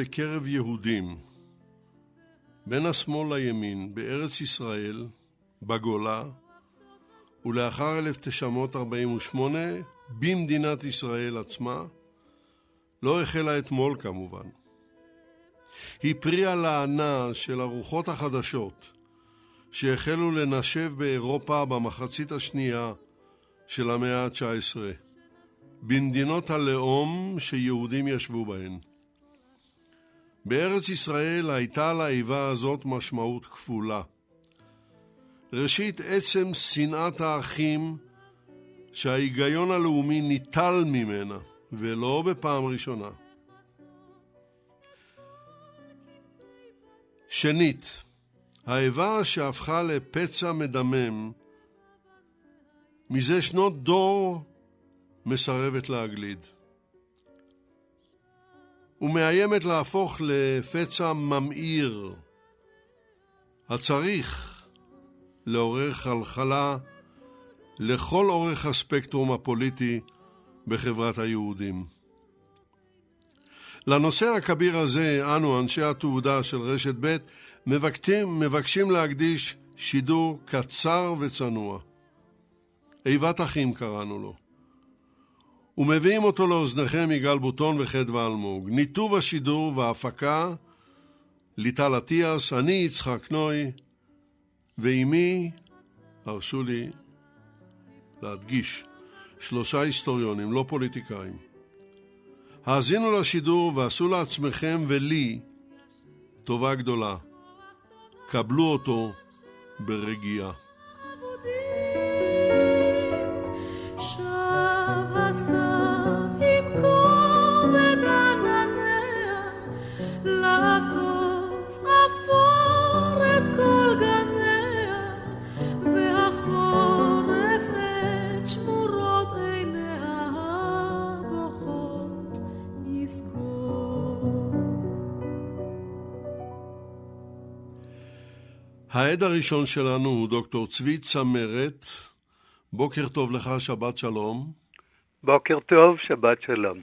בקרב יהודים בין השמאל לימין בארץ ישראל, בגולה, ולאחר 1948 במדינת ישראל עצמה, לא החלה אתמול כמובן. היא פרי הלענה של הרוחות החדשות שהחלו לנשב באירופה במחצית השנייה של המאה ה-19, במדינות הלאום שיהודים ישבו בהן. בארץ ישראל הייתה לאיבה הזאת משמעות כפולה. ראשית, עצם שנאת האחים שההיגיון הלאומי ניטל ממנה, ולא בפעם ראשונה. שנית, האיבה שהפכה לפצע מדמם מזה שנות דור מסרבת להגליד. ומאיימת להפוך לפצע ממאיר, הצריך לעורר חלחלה לכל אורך הספקטרום הפוליטי בחברת היהודים. לנושא הכביר הזה, אנו, אנשי התעודה של רשת ב', מבקשים, מבקשים להקדיש שידור קצר וצנוע. איבת אחים קראנו לו. ומביאים אותו לאוזניכם יגאל בוטון וחדווה אלמוג. ניתוב השידור וההפקה, ליטל אטיאס, אני יצחק נוי, ועימי, הרשו לי להדגיש, שלושה היסטוריונים, לא פוליטיקאים. האזינו לשידור ועשו לעצמכם ולי טובה גדולה. קבלו אותו ברגיעה. העד הראשון שלנו הוא דוקטור צבי צמרת. בוקר טוב לך, שבת שלום. בוקר טוב, שבת שלום.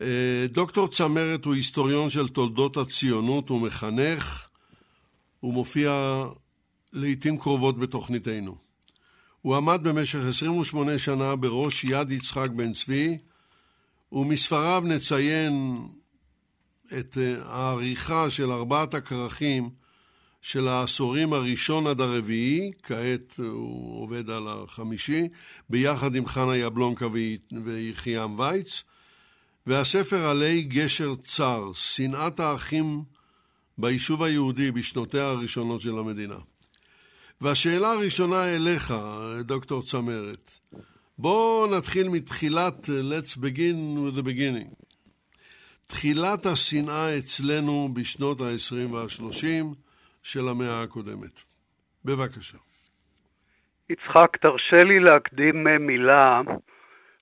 אה, דוקטור צמרת הוא היסטוריון של תולדות הציונות ומחנך. הוא מופיע לעיתים קרובות בתוכניתנו. הוא עמד במשך 28 שנה בראש יד יצחק בן צבי, ומספריו נציין את אה, העריכה של ארבעת הכרכים של העשורים הראשון עד הרביעי, כעת הוא עובד על החמישי, ביחד עם חנה יבלונקה ויחיעם וייץ, והספר עלי גשר צר, שנאת האחים ביישוב היהודי בשנותיה הראשונות של המדינה. והשאלה הראשונה אליך, דוקטור צמרת, בואו נתחיל מתחילת, let's begin with the beginning. תחילת השנאה אצלנו בשנות ה-20 וה-30 של המאה הקודמת. בבקשה. יצחק, תרשה לי להקדים אה, מילה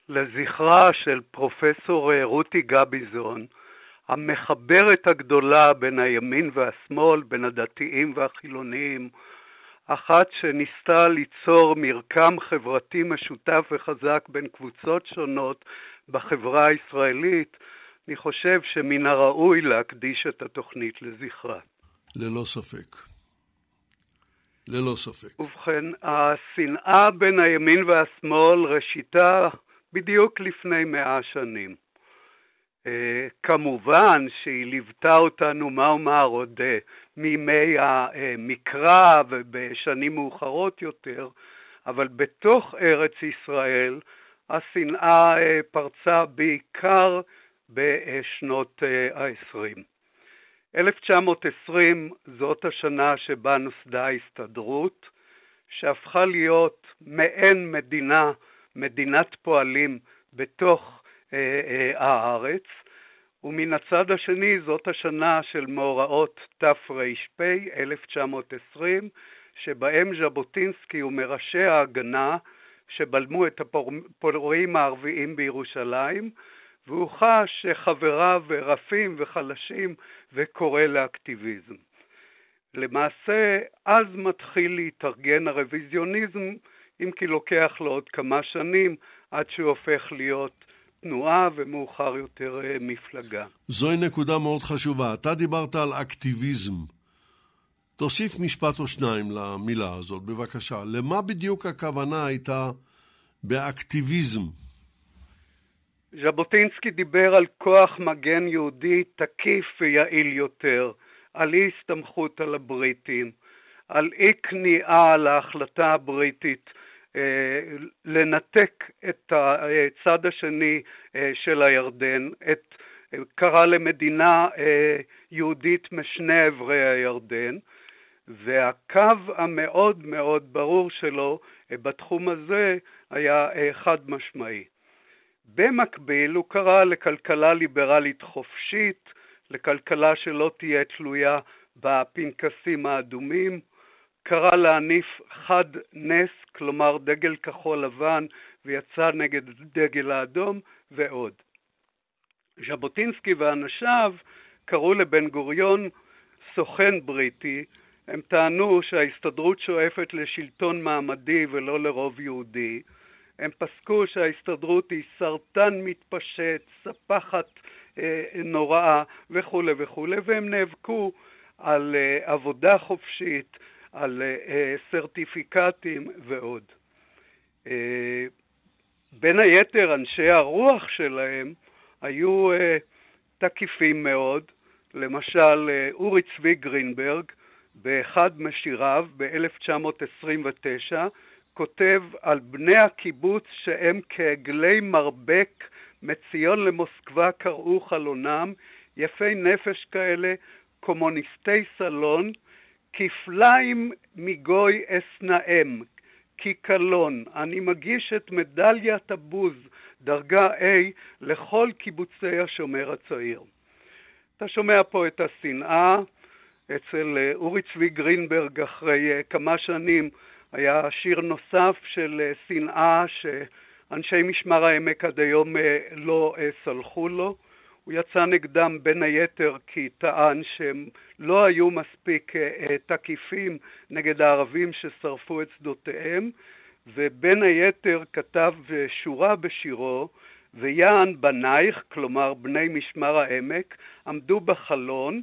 לזכרה של פרופסור אה, רותי גביזון, המחברת הגדולה בין הימין והשמאל, בין הדתיים והחילוניים, אחת שניסתה ליצור מרקם חברתי משותף וחזק בין קבוצות שונות בחברה הישראלית, אני חושב שמן הראוי להקדיש את התוכנית לזכרה. ללא ספק. ללא ספק. ובכן, השנאה בין הימין והשמאל ראשיתה בדיוק לפני מאה שנים. אה, כמובן שהיא ליוותה אותנו מה אומר עוד אה, מימי המקרא ובשנים מאוחרות יותר, אבל בתוך ארץ ישראל השנאה אה, פרצה בעיקר בשנות ה-20. 1920 זאת השנה שבה נוסדה ההסתדרות, שהפכה להיות מעין מדינה, מדינת פועלים בתוך אה, אה, הארץ, ומן הצד השני זאת השנה של מאורעות תר"פ, 1920, שבהם ז'בוטינסקי ומראשי ההגנה שבלמו את הפורעים הערביים בירושלים, והוא חש שחבריו רפים וחלשים וקורא לאקטיביזם. למעשה, אז מתחיל להתארגן הרוויזיוניזם, אם כי לוקח לו עוד כמה שנים עד שהוא הופך להיות תנועה ומאוחר יותר אה, מפלגה. זוהי נקודה מאוד חשובה. אתה דיברת על אקטיביזם. תוסיף משפט או שניים למילה הזאת, בבקשה. למה בדיוק הכוונה הייתה באקטיביזם? ז'בוטינסקי דיבר על כוח מגן יהודי תקיף ויעיל יותר, על אי הסתמכות על הבריטים, על אי כניעה להחלטה הבריטית אה, לנתק את הצד השני אה, של הירדן, את, קרא למדינה אה, יהודית משני עברי הירדן, והקו המאוד מאוד ברור שלו בתחום הזה היה חד משמעי. במקביל הוא קרא לכלכלה ליברלית חופשית, לכלכלה שלא תהיה תלויה בפנקסים האדומים, קרא להניף חד נס, כלומר דגל כחול לבן ויצא נגד דגל האדום ועוד. ז'בוטינסקי ואנשיו קראו לבן גוריון סוכן בריטי, הם טענו שההסתדרות שואפת לשלטון מעמדי ולא לרוב יהודי, הם פסקו שההסתדרות היא סרטן מתפשט, ספחת אה, נוראה וכולי וכולי, והם נאבקו על אה, עבודה חופשית, על אה, אה, סרטיפיקטים ועוד. אה, בין היתר אנשי הרוח שלהם היו תקיפים מאוד, למשל אורי צבי גרינברג באחד משיריו ב-1929 כותב על בני הקיבוץ שהם כעגלי מרבק מציון למוסקבה קראו חלונם, יפי נפש כאלה, קומוניסטי סלון, כפליים מגוי אשנאם, כקלון, אני מגיש את מדליית הבוז, דרגה A, לכל קיבוצי השומר הצעיר. אתה שומע פה את השנאה, אצל אה, אורי צבי גרינברג אחרי אה, כמה שנים היה שיר נוסף של אה, שנאה שאנשי משמר העמק עד היום לא סלחו לו. הוא יצא נגדם בין היתר כי טען שהם לא היו מספיק אה, אה, תקיפים נגד הערבים ששרפו את שדותיהם, ובין היתר כתב אה, שורה בשירו ויען בנייך, כלומר בני משמר העמק, עמדו בחלון,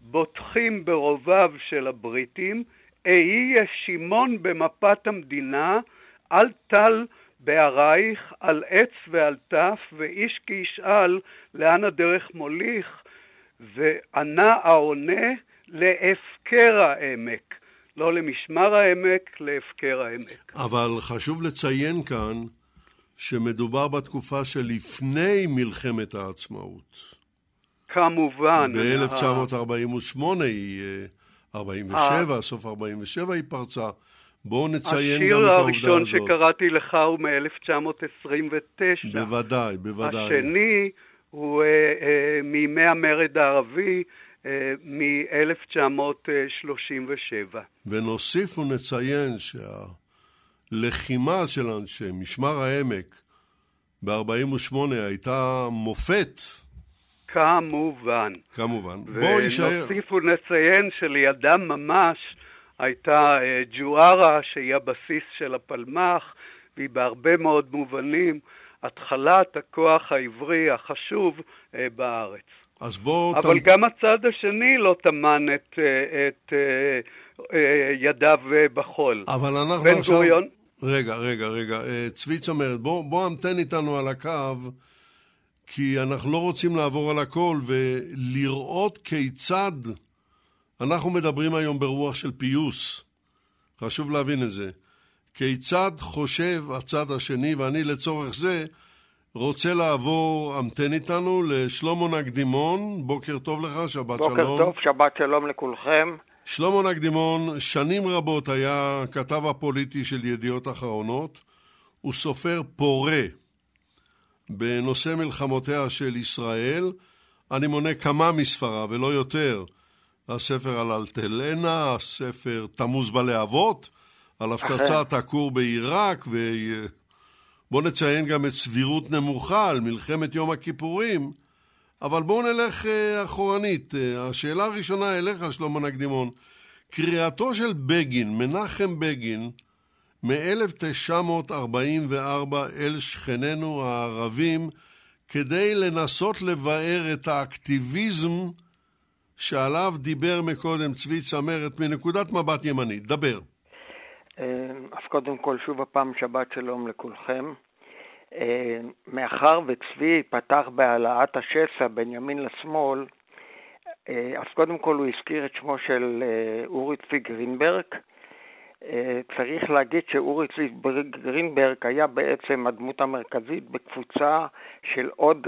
בוטחים ברובב של הבריטים, אהיה שמעון במפת המדינה, אל טל בערייך, על עץ ועל טף, ואיש כי ישאל לאן הדרך מוליך, וענה העונה להפקר העמק. לא למשמר העמק, להפקר העמק. אבל חשוב לציין כאן שמדובר בתקופה שלפני מלחמת העצמאות. כמובן. ב-1948 היא, 47, אה, סוף 47 היא פרצה. בואו נציין גם את העובדה הזאת. השיר הראשון שקראתי לך הוא מ-1929. בוודאי, בוודאי. השני הוא אה, אה, מימי המרד הערבי אה, מ-1937. ונוסיף ונציין שהלחימה של אנשי משמר העמק ב-48 הייתה מופת. כמובן. כמובן. בואו יישאר. ונוסיף ונציין שלידם ממש הייתה אה, ג'וארה, שהיא הבסיס של הפלמ"ח, והיא בהרבה מאוד מובנים התחלת הכוח העברי החשוב אה, בארץ. אז בוא... אבל ת... גם הצד השני לא טמן את, אה, את אה, ידיו בחול. אבל אנחנו בן עכשיו... גוריון... רגע, רגע, רגע. צבי צמרת, בוא, בוא המתן איתנו על הקו, כי אנחנו לא רוצים לעבור על הכל ולראות כיצד אנחנו מדברים היום ברוח של פיוס. חשוב להבין את זה. כיצד חושב הצד השני, ואני לצורך זה רוצה לעבור, המתן איתנו לשלמה נקדימון, בוקר טוב לך, שבת בוקר שלום. טוב, שבת שלום לכולכם. שלמה נקדימון שנים רבות היה כתב הפוליטי של ידיעות אחרונות, הוא סופר פורה בנושא מלחמותיה של ישראל. אני מונה כמה מספריו ולא יותר. הספר על אלטלנה, הספר תמוז בלהבות, על הפצצת הכור בעיראק, ובוא נציין גם את סבירות נמוכה על מלחמת יום הכיפורים. אבל בואו נלך uh, אחורנית. Uh, השאלה הראשונה אליך, שלמה נקדימון. קריאתו של בגין, מנחם בגין, מ-1944 אל שכנינו הערבים, כדי לנסות לבאר את האקטיביזם שעליו דיבר מקודם צבי צמרת מנקודת מבט ימנית. דבר. אז קודם כל, שוב הפעם שבת שלום לכולכם. מאחר וצבי פתח בהעלאת השסע בין ימין לשמאל, אז קודם כל הוא הזכיר את שמו של אורי צבי גרינברג. צריך להגיד שאורי צבי גרינברג היה בעצם הדמות המרכזית בקבוצה של עוד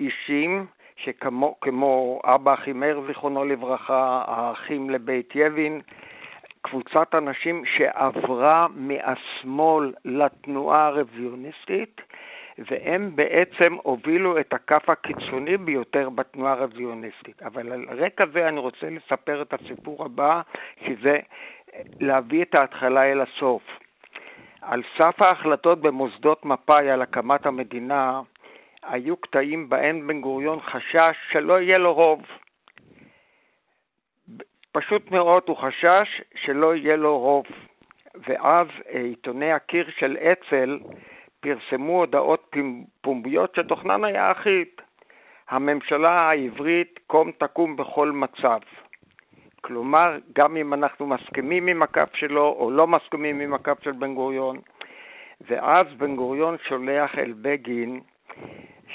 אישים שכמו כמו אבא אחימאיר זיכרונו לברכה, האחים לבית יבין, קבוצת אנשים שעברה מהשמאל לתנועה הרוויוניסטית, והם בעצם הובילו את הכף הקיצוני ביותר בתנועה הרוויוניסטית. אבל על רקע זה אני רוצה לספר את הסיפור הבא, שזה להביא את ההתחלה אל הסוף. על סף ההחלטות במוסדות מפא"י על הקמת המדינה, היו קטעים בהם בן גוריון חשש שלא יהיה לו רוב. פשוט מאוד הוא חשש שלא יהיה לו רוב. ואז עיתוני הקיר של אצ"ל פרסמו הודעות פומביות שתוכנן היה אחיד. הממשלה העברית קום תקום בכל מצב. כלומר, גם אם אנחנו מסכימים עם הקו שלו או לא מסכימים עם הקו של בן גוריון. ואז בן גוריון שולח אל בגין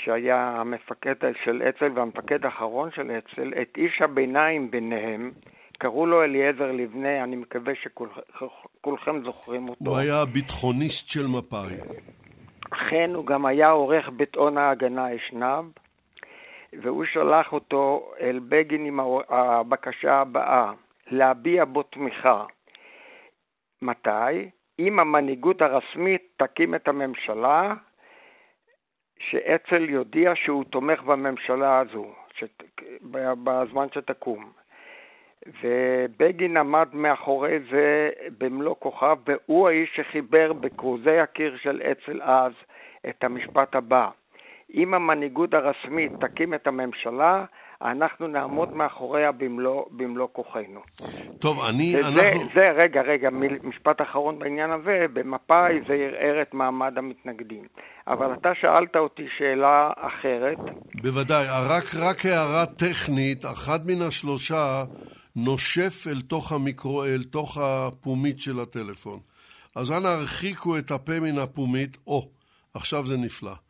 שהיה המפקד של אצ"ל והמפקד האחרון של אצ"ל, את איש הביניים ביניהם, קראו לו אליעזר לבנה, אני מקווה שכולכם זוכרים אותו. הוא היה הביטחוניסט של מפא"י. אכן, הוא גם היה עורך ביטאון ההגנה אשנב, והוא שלח אותו אל בגין עם הבקשה הבאה, להביע בו תמיכה. מתי? אם המנהיגות הרשמית תקים את הממשלה, שאצ"ל יודיע שהוא תומך בממשלה הזו, שת... בזמן שתקום. ובגין עמד מאחורי זה במלוא כוכב, והוא האיש שחיבר בכרוזי הקיר של אצ"ל אז את המשפט הבא: אם המנהיגות הרשמית תקים את הממשלה, אנחנו נעמוד מאחוריה במלוא, במלוא כוחנו. טוב, אני... וזה, אנחנו... זה, רגע, רגע, משפט אחרון בעניין הזה, במפא"י זה ערער את מעמד המתנגדים. אבל אתה שאלת אותי שאלה אחרת. בוודאי, רק, רק הערה טכנית, אחד מן השלושה נושף אל תוך המיקרו, אל תוך הפומית של הטלפון. אז אנא הרחיקו את הפה מן הפומית, או, עכשיו זה נפלא.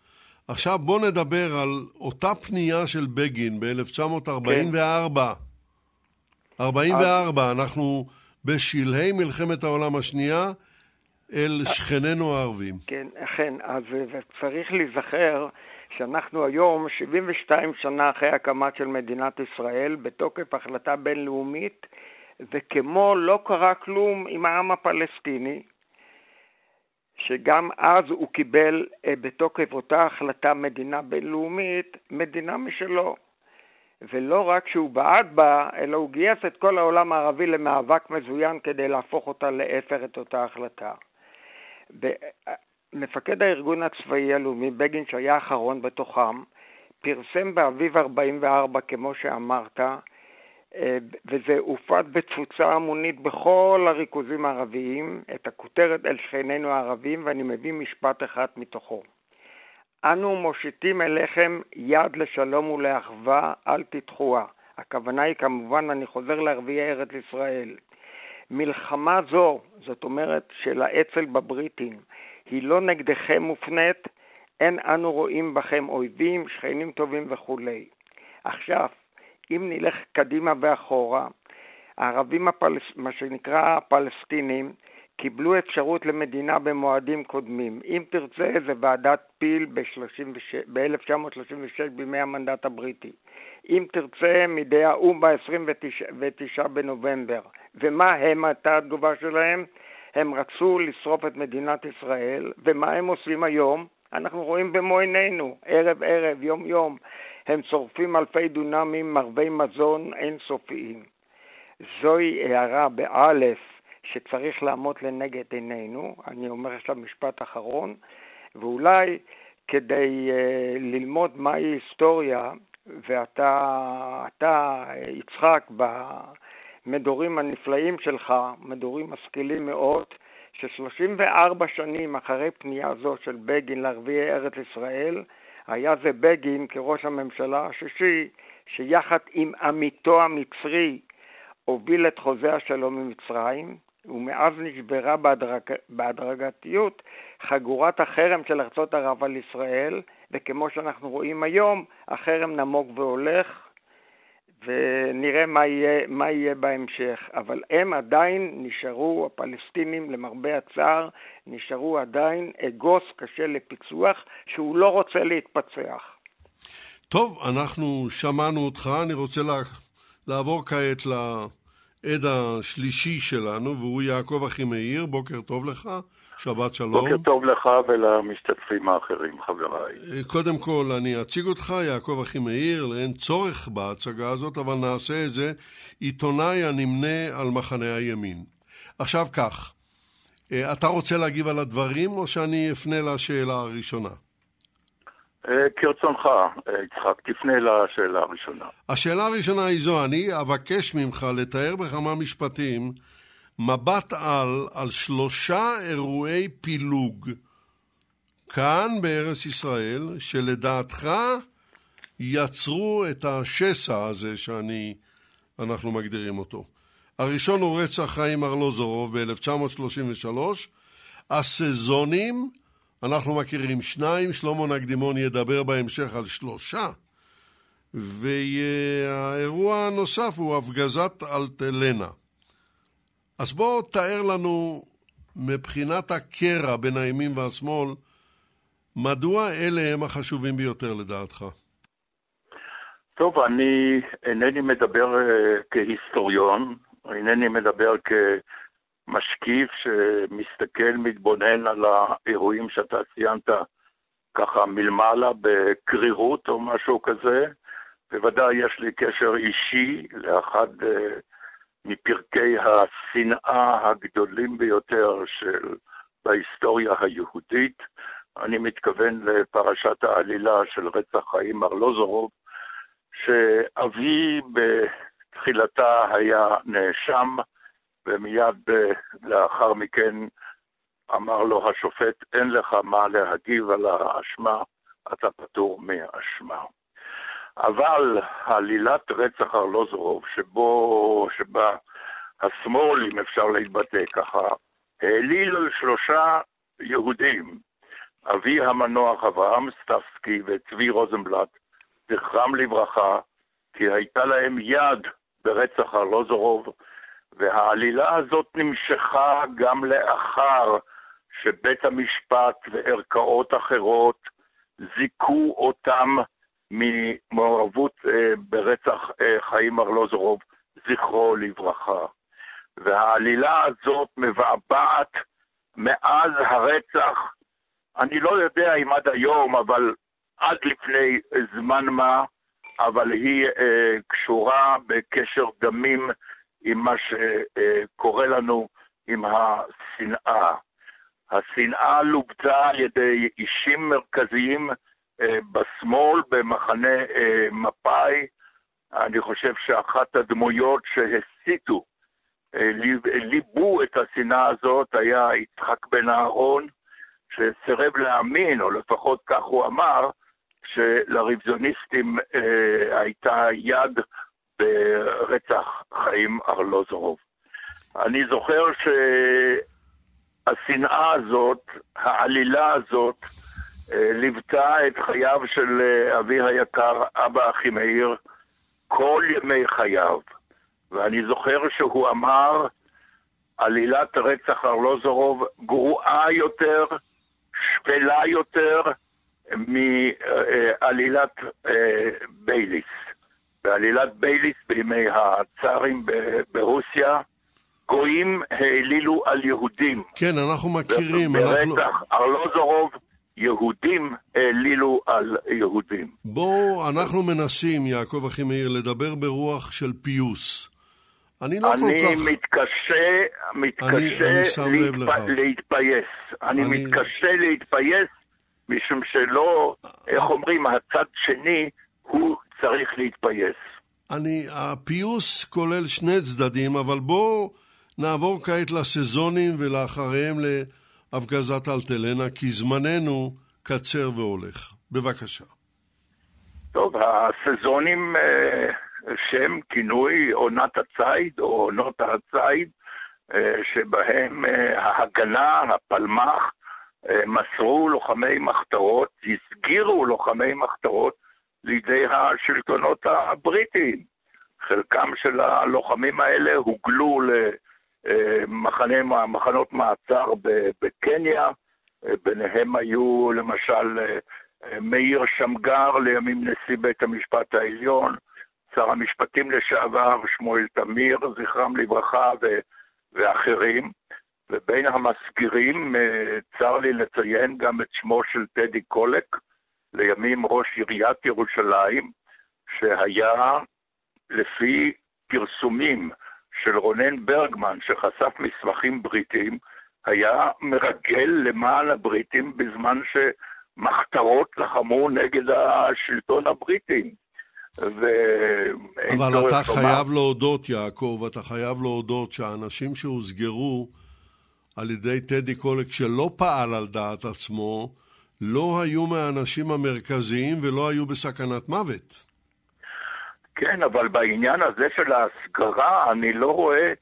עכשיו בוא נדבר על אותה פנייה של בגין ב-1944. כן. 44, אז... אנחנו בשלהי מלחמת העולם השנייה אל שכנינו הערבים. כן, אכן, אז צריך להיזכר שאנחנו היום, 72 שנה אחרי הקמת של מדינת ישראל, בתוקף החלטה בינלאומית, וכמו לא קרה כלום עם העם הפלסטיני, שגם אז הוא קיבל אה, בתוקף אותה החלטה מדינה בינלאומית, מדינה משלו. ולא רק שהוא בעד בה, אלא הוא גייס את כל העולם הערבי למאבק מזוין כדי להפוך אותה להפר את אותה החלטה. מפקד הארגון הצבאי הלאומי, בגין שהיה האחרון בתוכם, פרסם באביב 44, כמו שאמרת, אה, וזה הופץ בתפוצה המונית בכל הריכוזים הערביים, את הכותרת אל שכנינו הערבים, ואני מביא משפט אחד מתוכו. אנו מושיטים אליכם יד לשלום ולאחווה, אל תדחוה. הכוונה היא כמובן, אני חוזר לערביי ארץ ישראל. מלחמה זו, זאת אומרת של האצ"ל בבריטים, היא לא נגדכם מופנית, אין אנו רואים בכם אויבים, שכנים טובים וכולי. עכשיו, אם נלך קדימה ואחורה, הערבים, הפלס... מה שנקרא הפלסטינים, קיבלו אפשרות למדינה במועדים קודמים. אם תרצה, זה ועדת פיל ב-1936 בימי המנדט הבריטי. אם תרצה, מידי האו"ם ב-29 בנובמבר. ומה הם הייתה התגובה שלהם? הם רצו לשרוף את מדינת ישראל, ומה הם עושים היום? אנחנו רואים במו עינינו, ערב ערב, יום יום. הם שורפים אלפי דונמים, מרבי מזון אינסופיים. זוהי הערה באלף שצריך לעמוד לנגד עינינו, אני אומר עכשיו משפט אחרון, ואולי כדי uh, ללמוד מהי היסטוריה, ואתה, אתה, יצחק, במדורים הנפלאים שלך, מדורים משכילים מאוד, ש-34 שנים אחרי פנייה זו של בגין לערביי ארץ ישראל, היה זה בגין כראש הממשלה השישי, שיחד עם עמיתו המצרי הוביל את חוזה השלום עם מצרים, ומאז נשברה בהדרג... בהדרגתיות חגורת החרם של ארצות ערב על ישראל, וכמו שאנחנו רואים היום, החרם נמוג והולך, ונראה מה יהיה, מה יהיה בהמשך. אבל הם עדיין נשארו, הפלסטינים, למרבה הצער, נשארו עדיין אגוס קשה לפיצוח, שהוא לא רוצה להתפצח. טוב, אנחנו שמענו אותך, אני רוצה לעבור כעת ל... העד השלישי שלנו, והוא יעקב אחימאיר, בוקר טוב לך, שבת שלום. בוקר טוב לך ולמשתתפים האחרים, חבריי. קודם כל, אני אציג אותך, יעקב אחימאיר, אין צורך בהצגה הזאת, אבל נעשה את זה, עיתונאי הנמנה על מחנה הימין. עכשיו כך, אתה רוצה להגיב על הדברים, או שאני אפנה לשאלה הראשונה? אה, כרצונך, אה, יצחק, תפנה לשאלה הראשונה. השאלה הראשונה היא זו, אני אבקש ממך לתאר בכמה משפטים מבט על על שלושה אירועי פילוג כאן בארץ ישראל, שלדעתך יצרו את השסע הזה שאני, אנחנו מגדירים אותו. הראשון הוא רצח חיים ארלוזורוב ב-1933, הסזונים אנחנו מכירים שניים, שלמה נקדימון ידבר בהמשך על שלושה. והאירוע הנוסף הוא הפגזת אלטלנה. אז בוא תאר לנו מבחינת הקרע בין הימין והשמאל, מדוע אלה הם החשובים ביותר לדעתך? טוב, אני אינני מדבר uh, כהיסטוריון, אינני מדבר כ... משקיף שמסתכל, מתבונן על האירועים שאתה ציינת ככה מלמעלה בקרירות או משהו כזה. בוודאי יש לי קשר אישי לאחד אה, מפרקי השנאה הגדולים ביותר של בהיסטוריה היהודית. אני מתכוון לפרשת העלילה של רצח חיים ארלוזורוב, שאבי בתחילתה היה נאשם, ומיד לאחר מכן אמר לו השופט, אין לך מה להגיב על האשמה, אתה פטור מאשמה. אבל עלילת רצח ארלוזורוב, שבו, שבה השמאל, אם אפשר להתבטא ככה, העליל על שלושה יהודים, אבי המנוח אברהם סטפסקי וצבי רוזנבלט, זכרם לברכה, כי הייתה להם יד ברצח ארלוזורוב, והעלילה הזאת נמשכה גם לאחר שבית המשפט וערכאות אחרות זיכו אותם ממעורבות אה, ברצח אה, חיים ארלוזורוב, זכרו לברכה. והעלילה הזאת מבעבעת מאז הרצח, אני לא יודע אם עד היום, אבל עד לפני זמן מה, אבל היא אה, קשורה בקשר דמים עם מה שקורה לנו עם השנאה. השנאה לובצה על ידי אישים מרכזיים בשמאל, במחנה אה, מפא"י. אני חושב שאחת הדמויות שהסיתו, אה, ליבו את השנאה הזאת, היה יצחק בן אהרון, שסירב להאמין, או לפחות כך הוא אמר, שלרוויזיוניסטים אה, הייתה יד ברצח חיים ארלוזורוב. אני זוכר שהשנאה הזאת, העלילה הזאת, אה, ליוותה את חייו של אה, אבי היקר, אבא אחימאיר, כל ימי חייו. ואני זוכר שהוא אמר, עלילת רצח ארלוזורוב גרועה יותר, שפלה יותר, מעלילת אה, בייליס. בעלילת בייליס בימי הצארים ברוסיה, גויים העלילו על יהודים. כן, אנחנו מכירים. ברצח ארלוזורוב, יהודים העלילו על יהודים. בואו, אנחנו מנסים, יעקב אחימאיר, לדבר ברוח של פיוס. אני לא אני כל כך... מתקשה, מתקשה אני, אני להתפ... להתפייס. אני, אני מתקשה להתפייס משום שלא, איך אומרים, הצד שני הוא צריך להתפייס. אני, הפיוס כולל שני צדדים, אבל בואו נעבור כעת לסזונים ולאחריהם להפגזת אלטלנה, כי זמננו קצר והולך. בבקשה. טוב, הסזונים, אה, שם כינוי עונת הציד או עונות הציד, אה, שבהם אה, ההגנה, הפלמ"ח, מסרו לוחמי מחתרות, הסגירו לוחמי מחתרות לידי השלטונות הבריטיים. חלקם של הלוחמים האלה הוגלו למחנות מעצר בקניה, ביניהם היו למשל מאיר שמגר, לימים נשיא בית המשפט העליון, שר המשפטים לשעבר שמואל תמיר, זכרם לברכה, ואחרים. ובין המסגירים אה, צר לי לציין גם את שמו של טדי קולק, לימים ראש עיריית ירושלים, שהיה לפי פרסומים של רונן ברגמן, שחשף מסמכים בריטיים, היה מרגל למען הבריטים בזמן שמחתרות לחמו נגד השלטון הבריטי. ו... אבל אתה חייב להודות, יעקב, אתה חייב להודות שהאנשים שהוסגרו על ידי טדי קולק שלא פעל על דעת עצמו, לא היו מהאנשים המרכזיים ולא היו בסכנת מוות. כן, אבל בעניין הזה של ההסגרה, אני לא רואה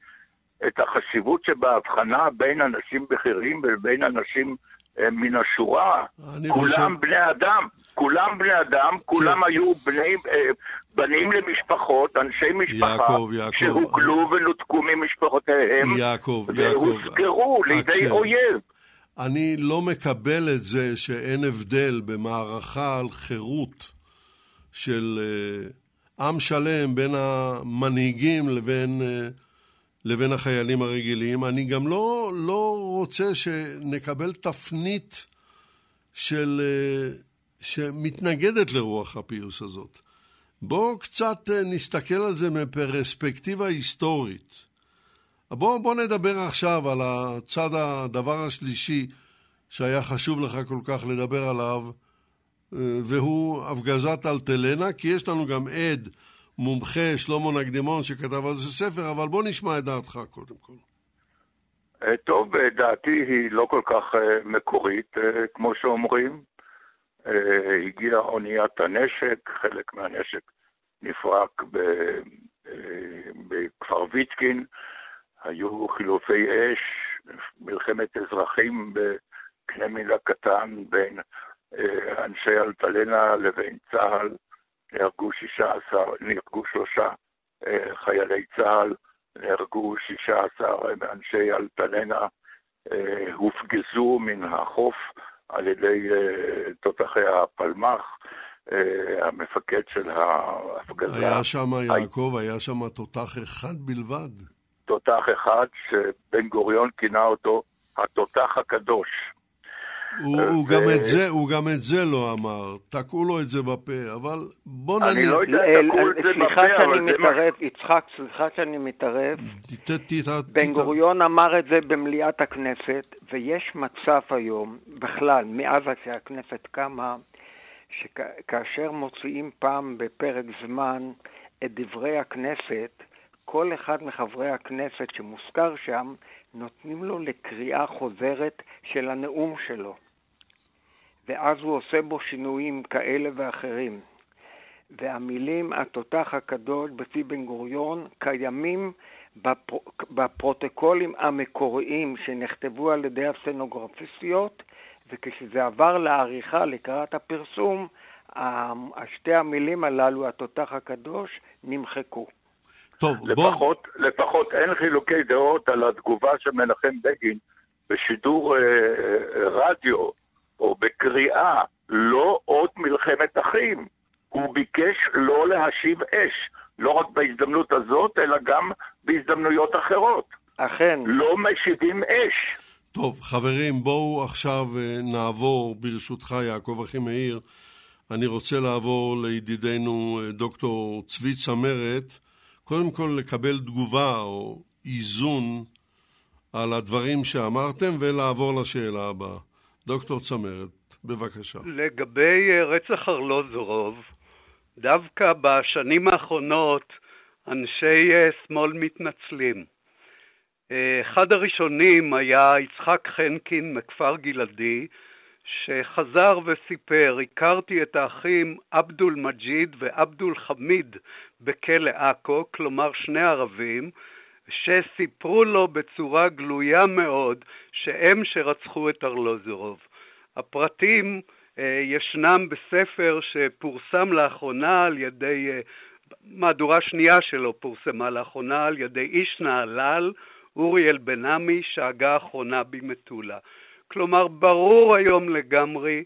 את החשיבות שבהבחנה בין אנשים בכירים ובין אנשים אה, מן השורה. כולם חושב... בני אדם, כולם בני אדם, כולם כן. היו בני, אה, בנים למשפחות, אנשי משפחה, יעקב, יעקב, שהוגלו ונותקו ממשפחותיהם, יעקב, והוסגרו לידי אויב. אני לא מקבל את זה שאין הבדל במערכה על חירות של uh, עם שלם בין המנהיגים לבין, uh, לבין החיילים הרגילים. אני גם לא, לא רוצה שנקבל תפנית של, uh, שמתנגדת לרוח הפיוס הזאת. בואו קצת אה, נסתכל על זה מפרספקטיבה היסטורית. בואו בוא נדבר עכשיו על הצד, הדבר השלישי שהיה חשוב לך כל כך לדבר עליו, אה, והוא הפגזת אלטלנה, כי יש לנו גם עד, מומחה, שלמה נקדימון, שכתב על זה ספר, אבל בוא נשמע את דעתך קודם כל. אה, טוב, דעתי היא לא כל כך מקורית, כמו שאומרים. הגיעה אוניית הנשק, חלק מהנשק נפרק אה, בכפר ויטקין, היו חילופי אש, מלחמת אזרחים בקנה מידה קטן בין אה, אנשי אלטלנה לבין צה"ל, נהרגו 16, נהרגו שלושה אה, חיילי צה"ל, נהרגו 16 אנשי אלטלנה, הופגזו מן החוף על ידי תותחי הפלמ"ח. אה, המפקד של ההפגזה. היה שם, יעקב, היה שם תותח אחד בלבד. תותח אחד שבן גוריון כינה אותו התותח הקדוש. הוא, ו... הוא, גם את זה, הוא גם את זה לא אמר, תקעו לו את זה בפה, אבל בוא נניח... אני לא יודע, תקעו את זה בפה, אבל זה מה... יצחק, סליחה שאני מתערב. בן גוריון אמר את זה במליאת הכנסת, ויש מצב היום, בכלל, מאז שהכנסת קמה, שכאשר מוציאים פעם בפרק זמן את דברי הכנסת, כל אחד מחברי הכנסת שמוזכר שם, נותנים לו לקריאה חוזרת של הנאום שלו. ואז הוא עושה בו שינויים כאלה ואחרים. והמילים התותח הקדוש בפי בן גוריון קיימים בפר... בפרוטוקולים המקוריים שנכתבו על ידי הסצנוגרפיסטיות, וכשזה עבר לעריכה לקראת הפרסום, שתי המילים הללו, התותח הקדוש, נמחקו. טוב, לפחות, בוא... לפחות אין חילוקי דעות על התגובה של מנחם בגין בשידור אה, אה, רדיו או בקריאה, לא עוד מלחמת אחים. הוא ביקש לא להשיב אש, לא רק בהזדמנות הזאת, אלא גם בהזדמנויות אחרות. אכן. לא משיבים אש. טוב, חברים, בואו עכשיו אה, נעבור, ברשותך, יעקב אחימאיר, אני רוצה לעבור לידידנו אה, דוקטור צבי צמרת, קודם כל לקבל תגובה או איזון על הדברים שאמרתם ולעבור לשאלה הבאה. דוקטור צמרת, בבקשה. לגבי אה, רצח ארלוזורוב, דווקא בשנים האחרונות אנשי אה, שמאל מתנצלים. אחד הראשונים היה יצחק חנקין מכפר גלעדי, שחזר וסיפר, הכרתי את האחים עבדול מג'יד ועבדול חמיד בכלא עכו, כלומר שני ערבים, שסיפרו לו בצורה גלויה מאוד שהם שרצחו את ארלוזורוב. הפרטים אה, ישנם בספר שפורסם לאחרונה על ידי, אה, מהדורה שנייה שלו פורסמה לאחרונה על ידי איש נהלל, אוריאל בן עמי, שהגה האחרונה במטולה. כלומר, ברור היום לגמרי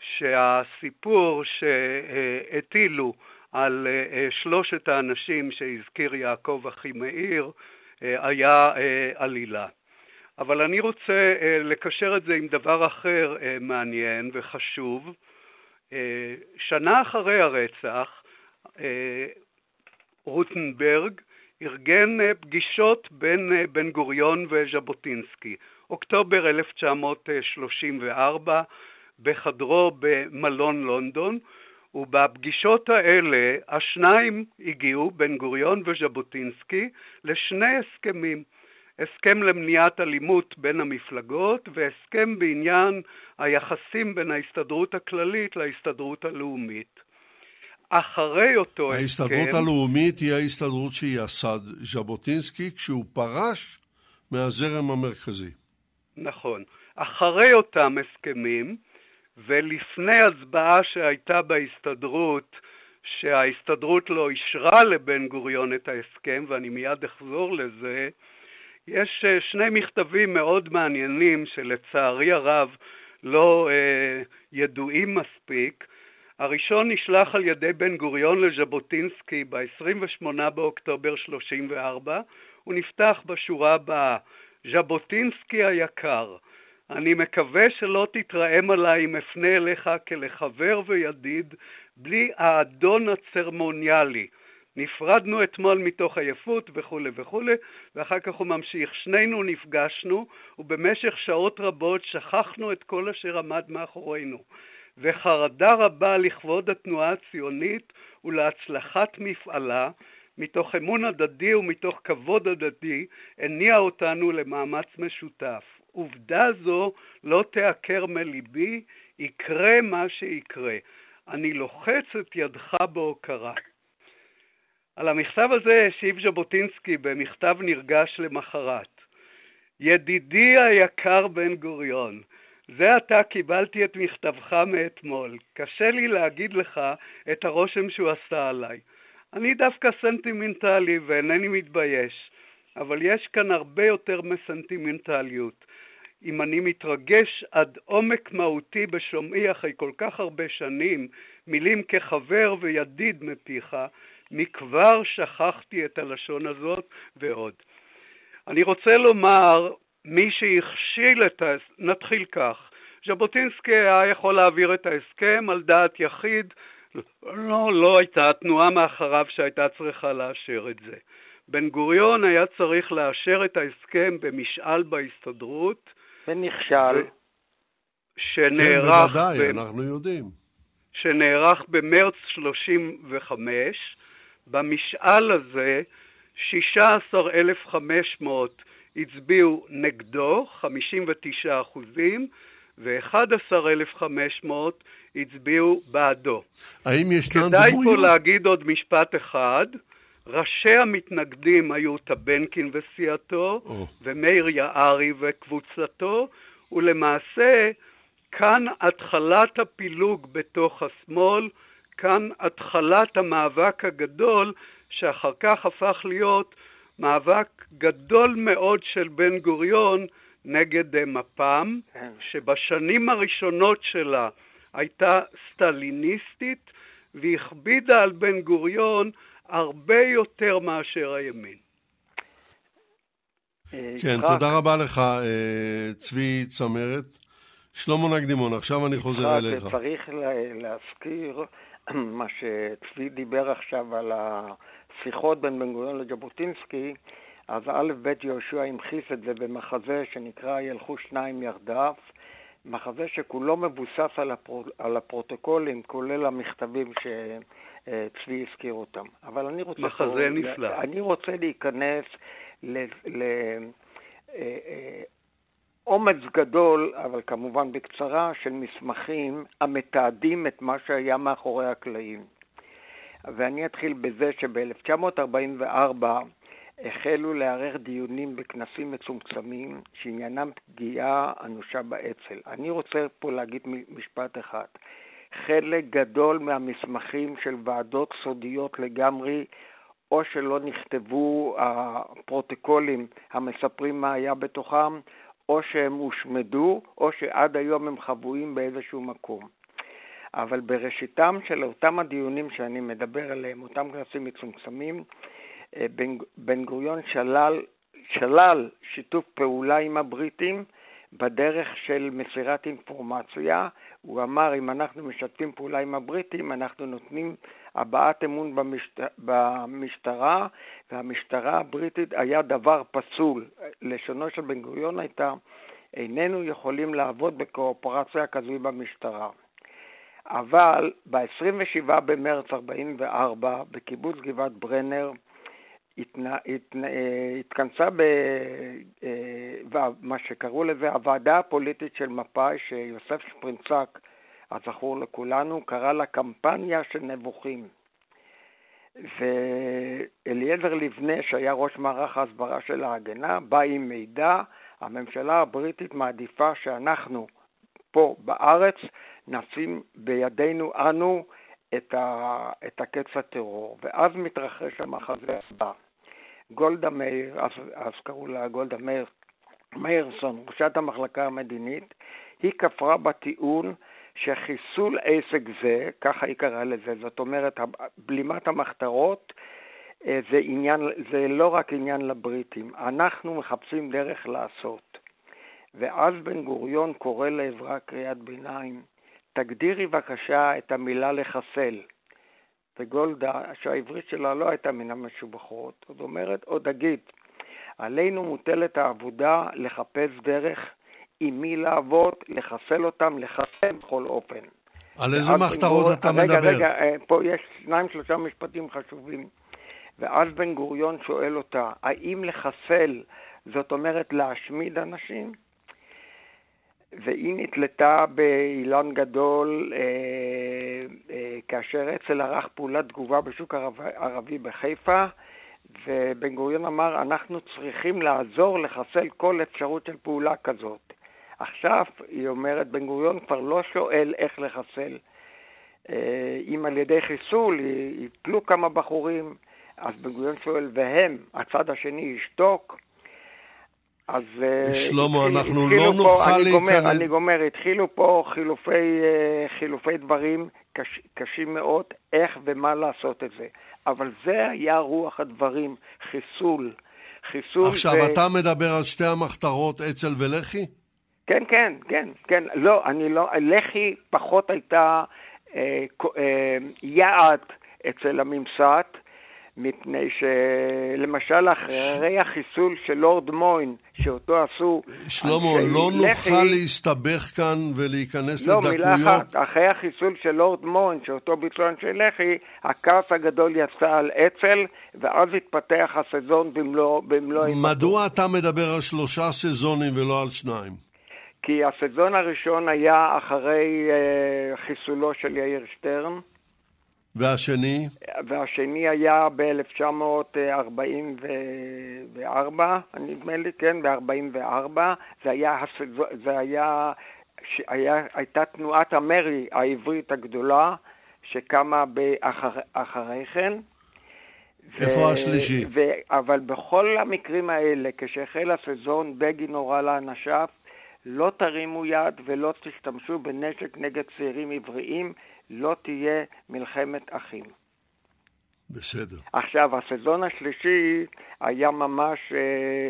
שהסיפור שהטילו על אה, שלושת האנשים שהזכיר יעקב אחימאיר אה, היה אה, עלילה. אבל אני רוצה לקשר את זה עם דבר אחר מעניין וחשוב. שנה אחרי הרצח, רוטנברג ארגן פגישות בין בן גוריון וז'בוטינסקי. אוקטובר 1934 בחדרו במלון לונדון, ובפגישות האלה השניים הגיעו, בן גוריון וז'בוטינסקי, לשני הסכמים. הסכם למניעת אלימות בין המפלגות והסכם בעניין היחסים בין ההסתדרות הכללית להסתדרות הלאומית. אחרי אותו ההסתדרות הסכם... ההסתדרות הלאומית היא ההסתדרות שיסד ז'בוטינסקי כשהוא פרש מהזרם המרכזי. נכון. אחרי אותם הסכמים, ולפני הצבעה שהייתה בהסתדרות, שההסתדרות לא אישרה לבן גוריון את ההסכם, ואני מיד אחזור לזה, יש אה, שני מכתבים מאוד מעניינים שלצערי הרב לא אה, ידועים מספיק. הראשון נשלח על ידי בן גוריון לז'בוטינסקי ב-28 באוקטובר 34, הוא נפתח בשורה הבאה: ז'בוטינסקי היקר, אני מקווה שלא תתרעם עליי אם אפנה אליך כלחבר וידיד בלי האדון הצרמוניאלי. נפרדנו אתמול מתוך עייפות וכולי וכולי, ואחר כך הוא ממשיך. שנינו נפגשנו, ובמשך שעות רבות שכחנו את כל אשר עמד מאחורינו. וחרדה רבה לכבוד התנועה הציונית ולהצלחת מפעלה, מתוך אמון הדדי ומתוך כבוד הדדי, הניע אותנו למאמץ משותף. עובדה זו לא תעקר מליבי, יקרה מה שיקרה. אני לוחץ את ידך בהוקרה. על המכתב הזה השיב ז'בוטינסקי במכתב נרגש למחרת. ידידי היקר בן גוריון, זה עתה קיבלתי את מכתבך מאתמול. קשה לי להגיד לך את הרושם שהוא עשה עליי. אני דווקא סנטימנטלי ואינני מתבייש, אבל יש כאן הרבה יותר מסנטימנטליות. אם אני מתרגש עד עומק מהותי בשומעי אחרי כל כך הרבה שנים מילים כחבר וידיד מפיך, מכבר שכחתי את הלשון הזאת ועוד. אני רוצה לומר, מי שהכשיל את ה... נתחיל כך, ז'בוטינסקי היה יכול להעביר את ההסכם על דעת יחיד לא, לא הייתה תנועה מאחריו שהייתה צריכה לאשר את זה. בן גוריון היה צריך לאשר את ההסכם במשאל בהסתדרות. ונכשל. שנערך... כן, בוודאי, ב... אנחנו יודעים. שנערך במרץ 35. במשאל הזה 16,500 הצביעו נגדו, 59 אחוזים, ו-11,500 הצביעו בעדו. האם ישנן כדאי דמויות? פה להגיד עוד משפט אחד. ראשי המתנגדים היו טבנקין וסיעתו, או. ומאיר יערי וקבוצתו, ולמעשה כאן התחלת הפילוג בתוך השמאל, כאן התחלת המאבק הגדול, שאחר כך הפך להיות מאבק גדול מאוד של בן גוריון נגד אה, מפ"ם, כן. שבשנים הראשונות שלה הייתה סטליניסטית והכבידה על בן גוריון הרבה יותר מאשר הימין. אה, כן, תודה רבה לך, אה, צבי צמרת. שלמה נקדימון, עכשיו אני חוזר אליך. צריך לה- להזכיר מה שצבי דיבר עכשיו על השיחות בין בן גוריון לז'בוטינסקי, אז א' ב' יהושע המחיס את זה במחזה שנקרא ילכו שניים יחדיו, מחזה שכולו מבוסס על, הפרו, על הפרוטוקולים, כולל המכתבים שצבי הזכיר אותם. אבל אני רוצה... מחזה פה- נפלא. אני רוצה להיכנס ל... ל אה, אה, גדול, אבל כמובן בקצרה, של מסמכים המתעדים את מה שהיה מאחורי הקלעים. ואני אתחיל בזה שב-1944 החלו להיערך דיונים בכנסים מצומצמים שעניינם פגיעה אנושה באצ"ל. אני רוצה פה להגיד משפט אחד. חלק גדול מהמסמכים של ועדות סודיות לגמרי, או שלא נכתבו הפרוטוקולים המספרים מה היה בתוכם, או שהם הושמדו, או שעד היום הם חבויים באיזשהו מקום. אבל בראשיתם של אותם הדיונים שאני מדבר עליהם, אותם כנסים מצומצמים, אה, בן, בן גוריון שלל, שלל שיתוף פעולה עם הבריטים בדרך של מסירת אינפורמציה. הוא אמר, אם אנחנו משתפים פעולה עם הבריטים, אנחנו נותנים הבעת אמון במשט... במשטרה, והמשטרה הבריטית היה דבר פסול. לשונו של בן גוריון הייתה, איננו יכולים לעבוד בקואופרציה כזו עם המשטרה. אבל ב-27 במרץ 44, בקיבוץ גבעת ברנר, התנ... התנ... אה, התכנסה ב... אה, שקראו לזה הוועדה הפוליטית של מפא"י, שיוסף שפרינצק, הזכור לכולנו, קרא לה קמפניה של נבוכים. ואליעזר לבנה, שהיה ראש מערך ההסברה של ההגנה, בא עם מידע, הממשלה הבריטית מעדיפה שאנחנו פה בארץ נשים בידינו אנו את, ה, את הקץ הטרור. ואז מתרחש המחזה הבא. גולדה מאיר, אז, אז קראו לה גולדה מאיר, מאירסון, ראשת המחלקה המדינית, היא כפרה בטיעון שחיסול עסק זה, ככה היא קראה לזה, זאת אומרת, בלימת המחתרות אה, זה, עניין, זה לא רק עניין לבריטים, אנחנו מחפשים דרך לעשות. ואז בן גוריון קורא לעברה קריאת ביניים, תגדירי בבקשה את המילה לחסל. וגולדה, שהעברית שלה לא הייתה מן המשובחות, עוד אומרת, עוד אגיד, עלינו מוטלת העבודה לחפש דרך עם מי לעבוד, לחסל אותם, לחסל בכל אופן. על איזה מחתרות גוריון- אתה רגע, מדבר? רגע, אה, פה יש שניים שלושה משפטים חשובים. ואז בן גוריון שואל אותה, האם לחסל זאת אומרת להשמיד אנשים? והיא נתלתה באילן גדול אה, אה, כאשר אצ"ל ערך פעולת תגובה בשוק ערבי, ערבי בחיפה, ובן גוריון אמר, אנחנו צריכים לעזור לחסל כל אפשרות של פעולה כזאת. עכשיו, היא אומרת, בן גוריון כבר לא שואל איך לחסל. אה, אם על ידי חיסול יפלו כמה בחורים, אז בן גוריון שואל, והם, הצד השני ישתוק? אז... אה, שלמה, התחיל- אנחנו התחילו לא פה- נוכל אני גומר, להיכנס- אני גומר, התחילו פה חילופי, אה, חילופי דברים קש, קשים מאוד, איך ומה לעשות את זה. אבל זה היה רוח הדברים, חיסול. חיסול עכשיו, ו... אתה מדבר על שתי המחתרות, אצ"ל ולח"י? כן, כן, כן, כן. לא, אני לא... לח"י פחות הייתה אה, אה, יעד אצל הממסד, מפני שלמשל אחרי החיסול של לורד מוין, שאותו עשו... שלמה, לא לח"י- נוכל להסתבך כאן ולהיכנס לא, מילה לדקויות. אחת, אחרי החיסול של לורד מוין, שאותו ביצעו אנשי לח"י, הכעס הגדול יצא על אצ"ל, ואז התפתח הסזון במלוא... במלוא... מדוע אתה מדבר על שלושה סזונים ולא על שניים? כי הסזון הראשון היה אחרי אה, חיסולו של יאיר שטרן, והשני? והשני היה ב-1944, נדמה לי, כן, ב-44. זה היה, זה היה, ש- היה, הייתה תנועת המרי העברית הגדולה, שקמה באחר, אחרי כן. איפה השלישי? ו, אבל בכל המקרים האלה, כשהחל הסזון, בגין הורה לאנשיו, לא תרימו יד ולא תשתמשו בנשק נגד צעירים עבריים, לא תהיה מלחמת אחים. בסדר. עכשיו, הסזון השלישי היה ממש אה,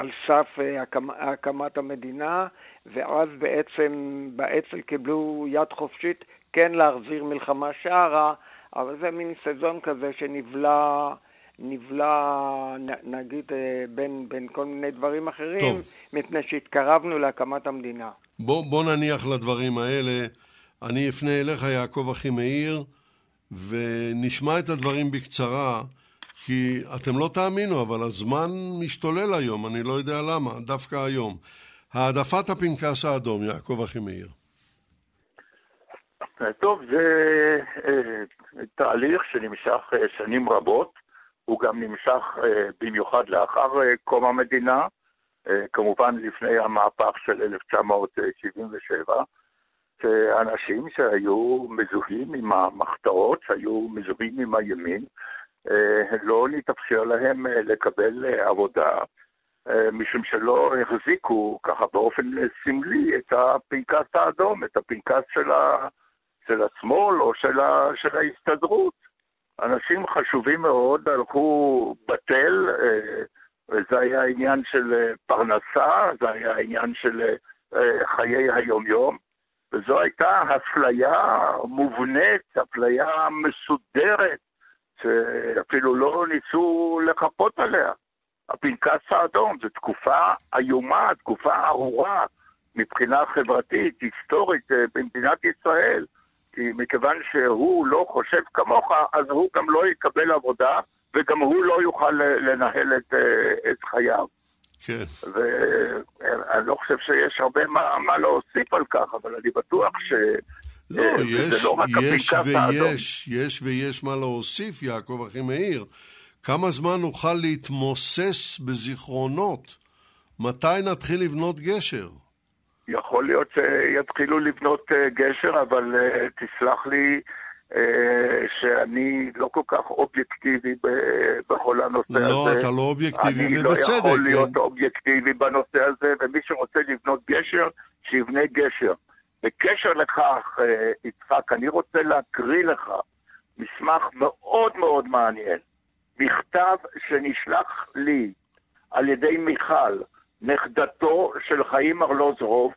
על סף אה, הקמ, הקמת המדינה, ואז בעצם באצ"ל קיבלו יד חופשית כן להחזיר מלחמה שערה, אבל זה מין סזון כזה שנבלע, נבלע, נגיד, אה, בין, בין כל מיני דברים אחרים, טוב. מפני שהתקרבנו להקמת המדינה. בוא, בוא נניח לדברים האלה. אני אפנה אליך, יעקב אחימאיר, ונשמע את הדברים בקצרה, כי אתם לא תאמינו, אבל הזמן משתולל היום, אני לא יודע למה, דווקא היום. העדפת הפנקס האדום, יעקב אחימאיר. טוב, זה אה, תהליך שנמשך אה, שנים רבות, הוא גם נמשך אה, במיוחד לאחר אה, קום המדינה, אה, כמובן לפני המהפך של 1977, שאנשים שהיו מזוהים עם המחתרות, שהיו מזוהים עם הימין, אה, לא נתאפשר להם אה, לקבל אה, עבודה, משום שלא החזיקו ככה באופן סמלי את הפנקס האדום, את הפנקס של, ה, של השמאל או של, ה, של ההסתדרות. אנשים חשובים מאוד הלכו בטל, וזה היה עניין של פרנסה, זה היה עניין של חיי היומיום, וזו הייתה אפליה מובנית, אפליה מסודרת, שאפילו לא ניסו לחפות עליה. הפנקס האדום זו תקופה איומה, תקופה ארורה מבחינה חברתית, היסטורית אה, במדינת ישראל. כי מכיוון שהוא לא חושב כמוך, אז הוא גם לא יקבל עבודה, וגם הוא לא יוכל לנהל את, אה, את חייו. כן. ואני לא חושב שיש הרבה מה, מה להוסיף על כך, אבל אני בטוח ש... לא, אה, יש, לא יש הפנקס האדום. ויש, יש ויש מה להוסיף, יעקב אחימאיר. כמה זמן נוכל להתמוסס בזיכרונות? מתי נתחיל לבנות גשר? יכול להיות שיתחילו לבנות אה, גשר, אבל אה, תסלח לי אה, שאני לא כל כך אובייקטיבי בכל הנושא הזה. לא, אתה לא אובייקטיבי, אני לא ובצדק. יכול להיות כן. אובייקטיבי בנושא הזה, ומי שרוצה לבנות גשר, שיבנה גשר. בקשר לכך, אה, יצחק, אני רוצה להקריא לך מסמך מאוד מאוד מעניין. מכתב שנשלח לי על ידי מיכל, נכדתו של חיים ארלוזרוב,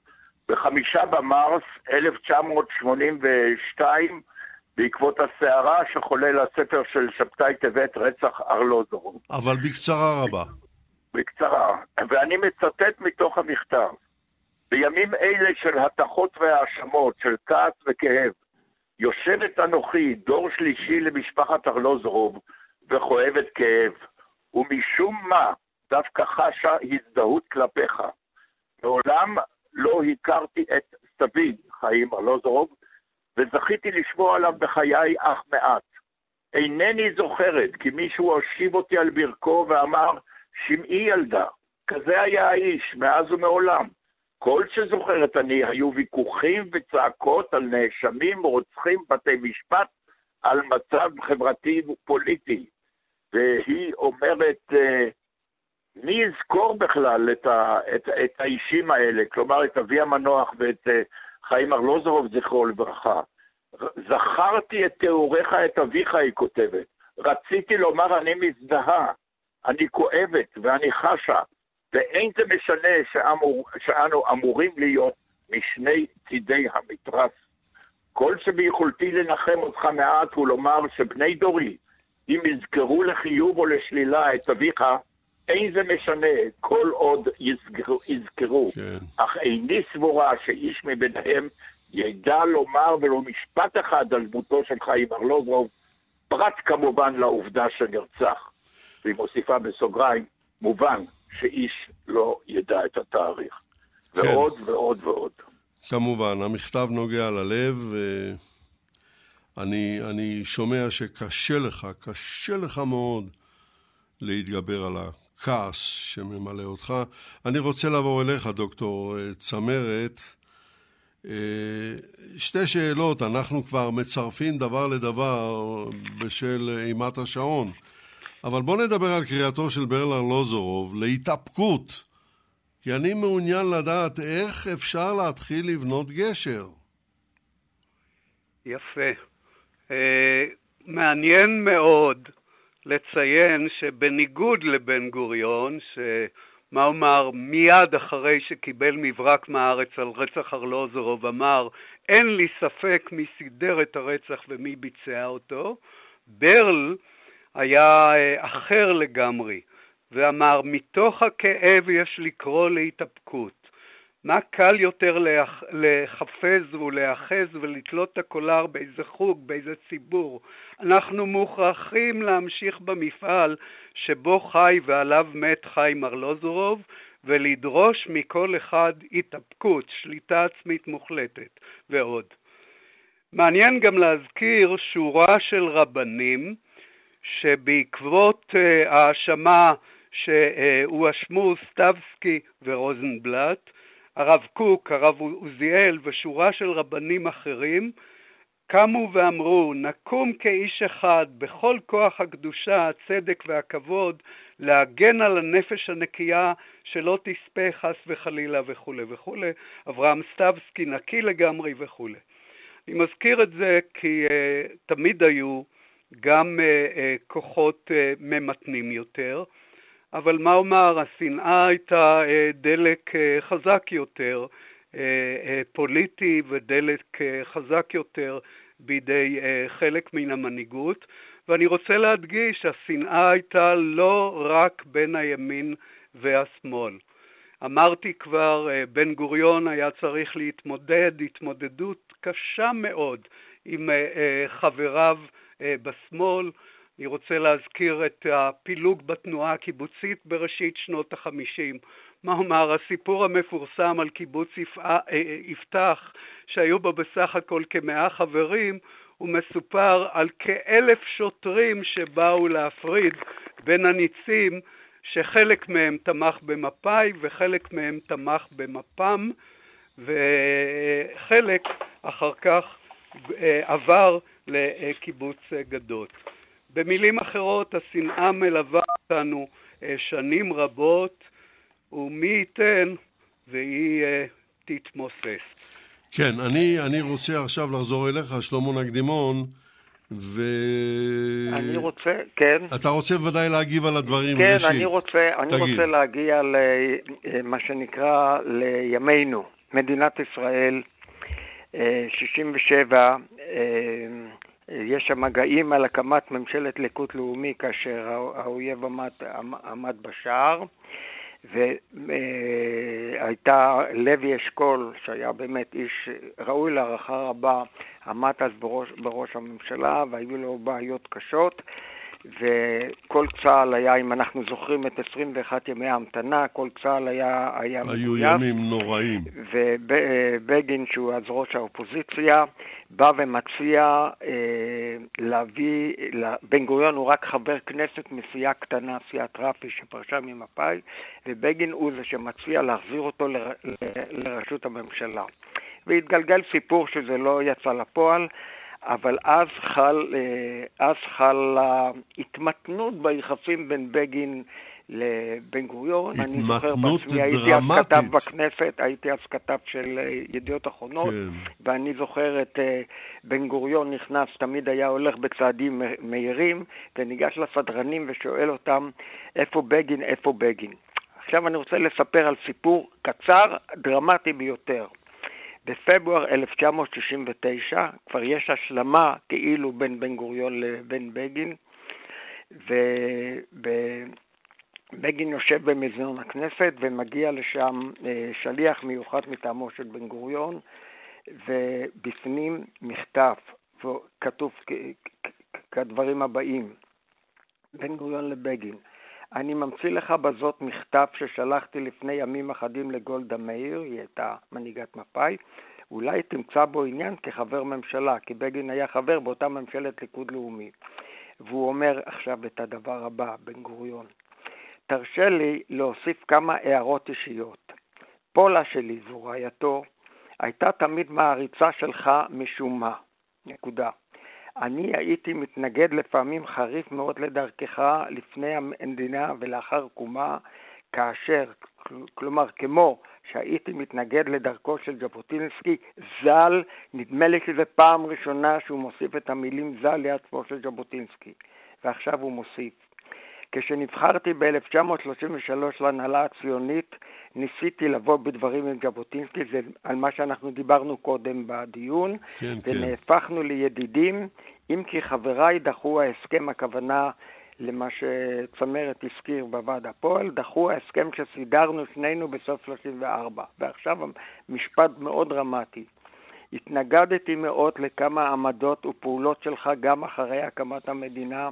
בחמישה במרס 1982, בעקבות הסערה שחולל הספר של שבתאי טבת, רצח ארלוזרוב. אבל בקצרה רבה. בקצרה, ואני מצטט מתוך המכתב. בימים אלה של התכות והאשמות, של כעס וכאב, יושבת אנוכי, דור שלישי למשפחת ארלוזרוב, וכואבת כאב, ומשום מה דווקא חשה הזדהות כלפיך. מעולם לא הכרתי את סבי, חיים ארלוזרוב, וזכיתי לשמוע עליו בחיי אך מעט. אינני זוכרת כי מישהו הושיב אותי על ברכו ואמר, שמעי ילדה, כזה היה האיש מאז ומעולם. כל שזוכרת אני היו ויכוחים וצעקות על נאשמים, רוצחים, בתי משפט, על מצב חברתי ופוליטי. והיא אומרת, אה, מי יזכור בכלל את, ה, את, את האישים האלה, כלומר את אבי המנוח ואת אה, חיים ארלוזורוב, זכרו לברכה. זכרתי את תיאוריך, את אביך, היא כותבת. רציתי לומר, אני מזדהה, אני כואבת ואני חשה, ואין זה משנה שאמור, שאנו אמורים להיות משני צידי המתרס. כל שביכולתי לנחם אותך מעט הוא לומר שבני דורי, אם יזכרו לחיוב או לשלילה את אביך, אין זה משנה, כל עוד יזכרו, יזכרו. כן. אך איני סבורה שאיש מביניהם ידע לומר ולו משפט אחד על דמותו של חיים ארלוזרוב, פרט כמובן לעובדה שנרצח. והיא מוסיפה בסוגריים, מובן שאיש לא ידע את התאריך. ועוד ועוד ועוד. כמובן, המכתב נוגע ללב, ואני אני שומע שקשה לך, קשה לך מאוד להתגבר על הכעס שממלא אותך. אני רוצה לעבור אליך, דוקטור צמרת. שתי שאלות, אנחנו כבר מצרפים דבר לדבר בשל אימת השעון. אבל בוא נדבר על קריאתו של ברל ארלוזורוב להתאפקות. כי אני מעוניין לדעת איך אפשר להתחיל לבנות גשר. יפה. מעניין מאוד לציין שבניגוד לבן גוריון, שמה אומר, מיד אחרי שקיבל מברק מהארץ על רצח ארלוזורוב, אמר, אין לי ספק מי סידר את הרצח ומי ביצע אותו, ברל היה uh, אחר לגמרי. ואמר, מתוך הכאב יש לקרוא להתאפקות. מה קל יותר לחפז ולהאחז ולתלות את הקולר באיזה חוג, באיזה ציבור. אנחנו מוכרחים להמשיך במפעל שבו חי ועליו מת חיים ארלוזורוב, ולדרוש מכל אחד התאפקות, שליטה עצמית מוחלטת ועוד. מעניין גם להזכיר שורה של רבנים שבעקבות אה, האשמה שהואשמו סטבסקי ורוזנבלט, הרב קוק, הרב עוזיאל ושורה של רבנים אחרים קמו ואמרו, נקום כאיש אחד בכל כוח הקדושה, הצדק והכבוד, להגן על הנפש הנקייה שלא תספה חס וחלילה וכולי וכולי. אברהם סטבסקי נקי לגמרי וכולי. אני מזכיר את זה כי uh, תמיד היו גם uh, uh, כוחות uh, ממתנים יותר. אבל מה אומר, השנאה הייתה אה, דלק אה, חזק יותר, אה, פוליטי ודלק חזק יותר בידי חלק מן המנהיגות, ואני רוצה להדגיש, השנאה הייתה לא רק בין הימין והשמאל. אמרתי כבר, בן גוריון היה צריך להתמודד התמודדות קשה מאוד עם חבריו בשמאל, אני רוצה להזכיר את הפילוג בתנועה הקיבוצית בראשית שנות החמישים. מה אומר, הסיפור המפורסם על קיבוץ אה, אה, יפתח, שהיו בו בסך הכל כמאה חברים, הוא מסופר על כאלף שוטרים שבאו להפריד בין הניצים, שחלק מהם תמך במפא"י וחלק מהם תמך במפ"ם, וחלק אחר כך אה, עבר לקיבוץ גדות. במילים אחרות, השנאה מלווה אותנו אה, שנים רבות, ומי ייתן והיא אה, תתמוסס. כן, אני, אני רוצה עכשיו לחזור אליך, שלמה נקדימון, ו... אני רוצה, כן. אתה רוצה ודאי להגיב על הדברים כן, ראשית. אני רוצה, אני רוצה להגיע למה אה, שנקרא לימינו, מדינת ישראל, 67, יש שם מגעים על הקמת ממשלת ליכוד לאומי כאשר האויב עמד, עמד בשער והייתה לוי אשכול שהיה באמת איש ראוי להערכה רבה עמד אז בראש, בראש הממשלה והיו לו בעיות קשות וכל צה"ל היה, אם אנחנו זוכרים את 21 ימי ההמתנה, כל צה"ל היה, היה היו מגויס. ימים נוראים. ובגין, שהוא אז ראש האופוזיציה, בא ומציע אה, להביא, בן גוריון הוא רק חבר כנסת מסיעה קטנה, סיעת רפי שפרשה ממפא"י, ובגין הוא זה שמציע להחזיר אותו ל, ל, לראשות הממשלה. והתגלגל סיפור שזה לא יצא לפועל. אבל אז חל, אה, אז חל התמתנות ביחסים בין בגין לבן גוריון. התמתנות אני זוכר בעצמי, הייתי אז כתב בכנסת, הייתי אז כתב של אה, ידיעות אחרונות, כן. ואני זוכר את אה, בן גוריון נכנס, תמיד היה הולך בצעדים מהירים, וניגש לסדרנים ושואל אותם, איפה בגין, איפה בגין. עכשיו אני רוצה לספר על סיפור קצר, דרמטי ביותר. בפברואר 1969 כבר יש השלמה כאילו בין בן גוריון לבין בגין, ובגין יושב במזנון הכנסת ומגיע לשם אה, שליח מיוחד מטעמו של בן גוריון, ובפנים מכתב, כתוב כדברים הבאים, בן גוריון לבגין, אני ממציא לך בזאת מכתב ששלחתי לפני ימים אחדים לגולדה מאיר, היא הייתה מנהיגת מפא"י, אולי תמצא בו עניין כחבר ממשלה, כי בגין היה חבר באותה ממשלת ליכוד לאומי. והוא אומר עכשיו את הדבר הבא, בן גוריון, תרשה לי להוסיף כמה הערות אישיות. פולה שלי, זו רעייתו, הייתה תמיד מעריצה שלך משום מה. נקודה. אני הייתי מתנגד לפעמים חריף מאוד לדרכך לפני המדינה ולאחר קומה, כאשר, כלומר, כמו שהייתי מתנגד לדרכו של ז'בוטינסקי, ז"ל, נדמה לי שזו פעם ראשונה שהוא מוסיף את המילים ז"ל ליד שמו של ז'בוטינסקי. ועכשיו הוא מוסיף. כשנבחרתי ב-1933 להנהלה הציונית, ניסיתי לבוא בדברים עם ז'בוטינסקי, זה על מה שאנחנו דיברנו קודם בדיון, כן, כן. ונהפכנו לידידים, אם כי חבריי דחו ההסכם, הכוונה למה שצמרת הזכיר בוועד הפועל, דחו ההסכם שסידרנו שנינו בסוף 34. ועכשיו משפט מאוד דרמטי. התנגדתי מאוד לכמה עמדות ופעולות שלך גם אחרי הקמת המדינה,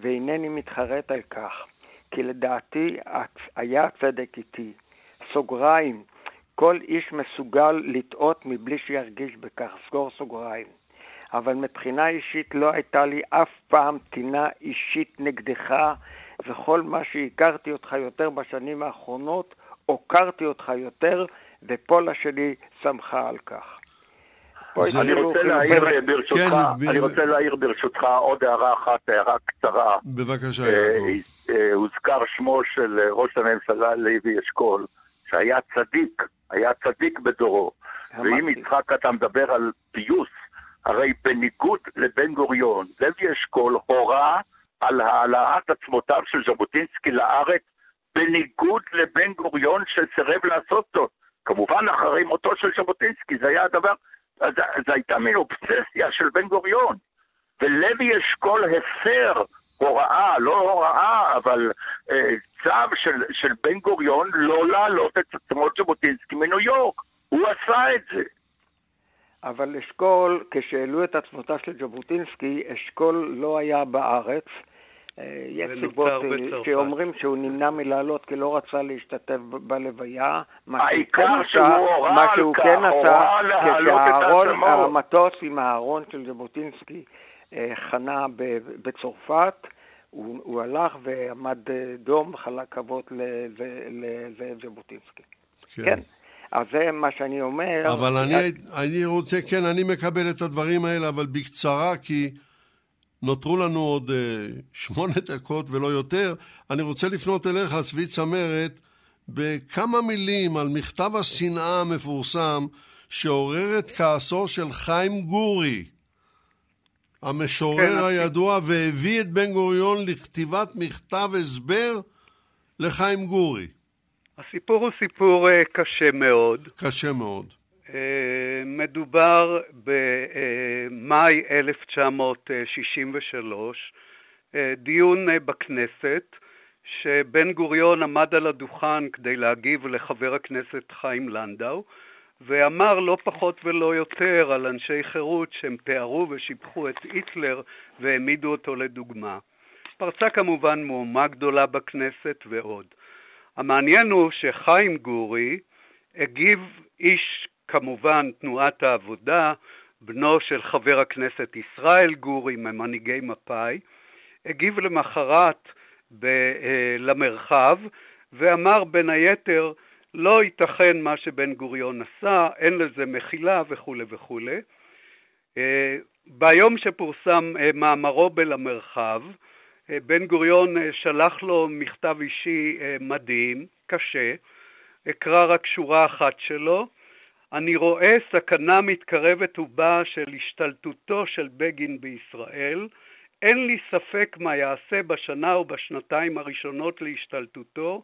ואינני מתחרט על כך, כי לדעתי היה צדק איתי. סוגריים, כל איש מסוגל לטעות מבלי שירגיש בכך, סגור סוגריים. אבל מבחינה אישית לא הייתה לי אף פעם טינה אישית נגדך, וכל מה שהכרתי אותך יותר בשנים האחרונות, הוקרתי אותך יותר, ופולה שלי שמחה על כך. זה... אני רוצה להעיר ברשותך, כן, אני רוצה להעיר ברשותך עוד הערה אחת, הערה קצרה. בבקשה, אה, יעקב. אה, הוזכר שמו של ראש הממשלה לוי אשכול, שהיה צדיק, היה צדיק בדורו. ואם יצחק אתה מדבר על פיוס, הרי בניגוד לבן גוריון, לוי אשכול הורה על העלאת עצמותיו של ז'בוטינסקי לארץ, בניגוד לבן גוריון שסירב לעשות זאת. כמובן אחרי מותו של ז'בוטינסקי, זה היה הדבר, זו הייתה מין אובססיה של בן גוריון. ולוי אשכול הפר הוראה, לא הוראה, אבל אה, צו של, של בן גוריון לא להעלות את עצמות ז'בוטינסקי מניו יורק. הוא עשה את זה. אבל אשכול, כשהעלו את עצמותיו של ז'בוטינסקי, אשכול לא היה בארץ. אה, יש סיבות אה, שאומרים שהוא נמנע מלעלות כי לא רצה להשתתף בלוויה. העיקר שהוא הורה מה שהוא כן עשה, כשהמטוס עם הארון של ז'בוטינסקי אה, חנה בצרפת, הוא, הוא הלך ועמד דום, חלק כבוד לזאב ז'בוטינסקי. כן. כן. אז זה מה שאני אומר. אבל אני, אני רוצה, כן, אני מקבל את הדברים האלה, אבל בקצרה, כי נותרו לנו עוד אה, שמונה דקות ולא יותר. אני רוצה לפנות אליך, צבי צמרת, בכמה מילים על מכתב השנאה המפורסם שעורר את כעסו של חיים גורי, המשורר כן, הידוע, והביא את בן גוריון לכתיבת מכתב הסבר לחיים גורי. הסיפור הוא סיפור uh, קשה מאוד. קשה מאוד. Uh, מדובר במאי 1963, uh, דיון uh, בכנסת, שבן גוריון עמד על הדוכן כדי להגיב לחבר הכנסת חיים לנדאו, ואמר לא פחות ולא יותר על אנשי חירות שהם תיארו ושיבחו את היטלר והעמידו אותו לדוגמה. פרצה כמובן מהומה גדולה בכנסת ועוד. המעניין הוא שחיים גורי הגיב איש כמובן תנועת העבודה, בנו של חבר הכנסת ישראל גורי ממנהיגי מפא"י, הגיב למחרת ב- למרחב ואמר בין היתר לא ייתכן מה שבן גוריון עשה, אין לזה מחילה וכולי וכולי. אה, ביום שפורסם אה, מאמרו בלמרחב, אה, בן גוריון אה, שלח לו מכתב אישי אה, מדהים, קשה, אקרא רק שורה אחת שלו. אני רואה סכנה מתקרבת ובאה של השתלטותו של בגין בישראל. אין לי ספק מה יעשה בשנה ובשנתיים הראשונות להשתלטותו.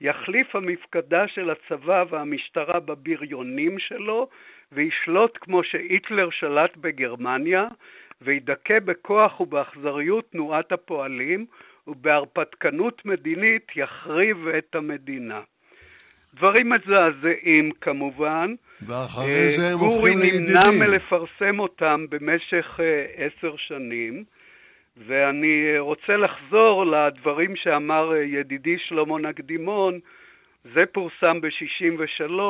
יחליף המפקדה של הצבא והמשטרה בבריונים שלו וישלוט כמו שהיטלר שלט בגרמניה וידכא בכוח ובאכזריות תנועת הפועלים, ובהרפתקנות מדינית יחריב את המדינה. דברים מזעזעים כמובן. ואחרי זה הם הופכים לידידים. גורי נמנע מלפרסם אותם במשך uh, עשר שנים, ואני רוצה לחזור לדברים שאמר ידידי שלמה נקדימון, זה פורסם ב-63,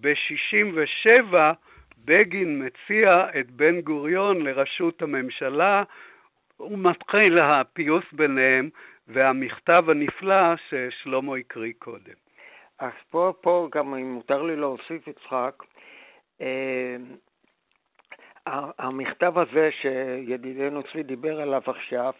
ב-67 בגין מציע את בן גוריון לראשות הממשלה, ומתחיל הפיוס ביניהם והמכתב הנפלא ששלמה הקריא קודם. אז פה, פה גם אם מותר לי להוסיף, יצחק, אה, המכתב הזה שידידנו צבי דיבר עליו עכשיו,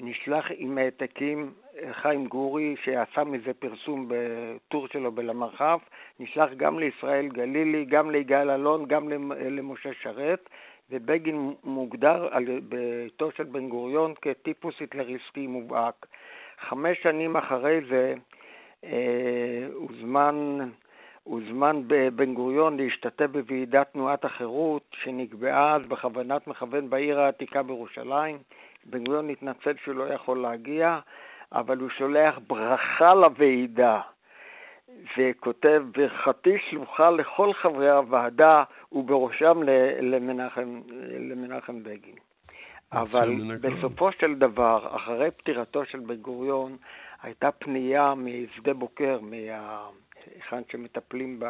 נשלח עם העתקים, חיים גורי, שעשה מזה פרסום בטור שלו בלמרחב, נשלח גם לישראל גלילי, גם ליגאל אלון, גם למשה שרת, ובגין מוגדר על, ביתו של בן גוריון כטיפוס היטלריסטי מובהק. חמש שנים אחרי זה אה, הוזמן, הוזמן בן גוריון להשתתף בוועידת תנועת החירות שנקבעה אז בכוונת מכוון בעיר העתיקה בירושלים. בן גוריון התנצל שהוא לא יכול להגיע, אבל הוא שולח ברכה לוועידה. וכותב ברכתי שלוחה לכל חברי הוועדה ובראשם למנחם, למנחם בגין. אבל בסופו של דבר, אחרי פטירתו של בן גוריון, הייתה פנייה משדה בוקר, מהיכן שמטפלים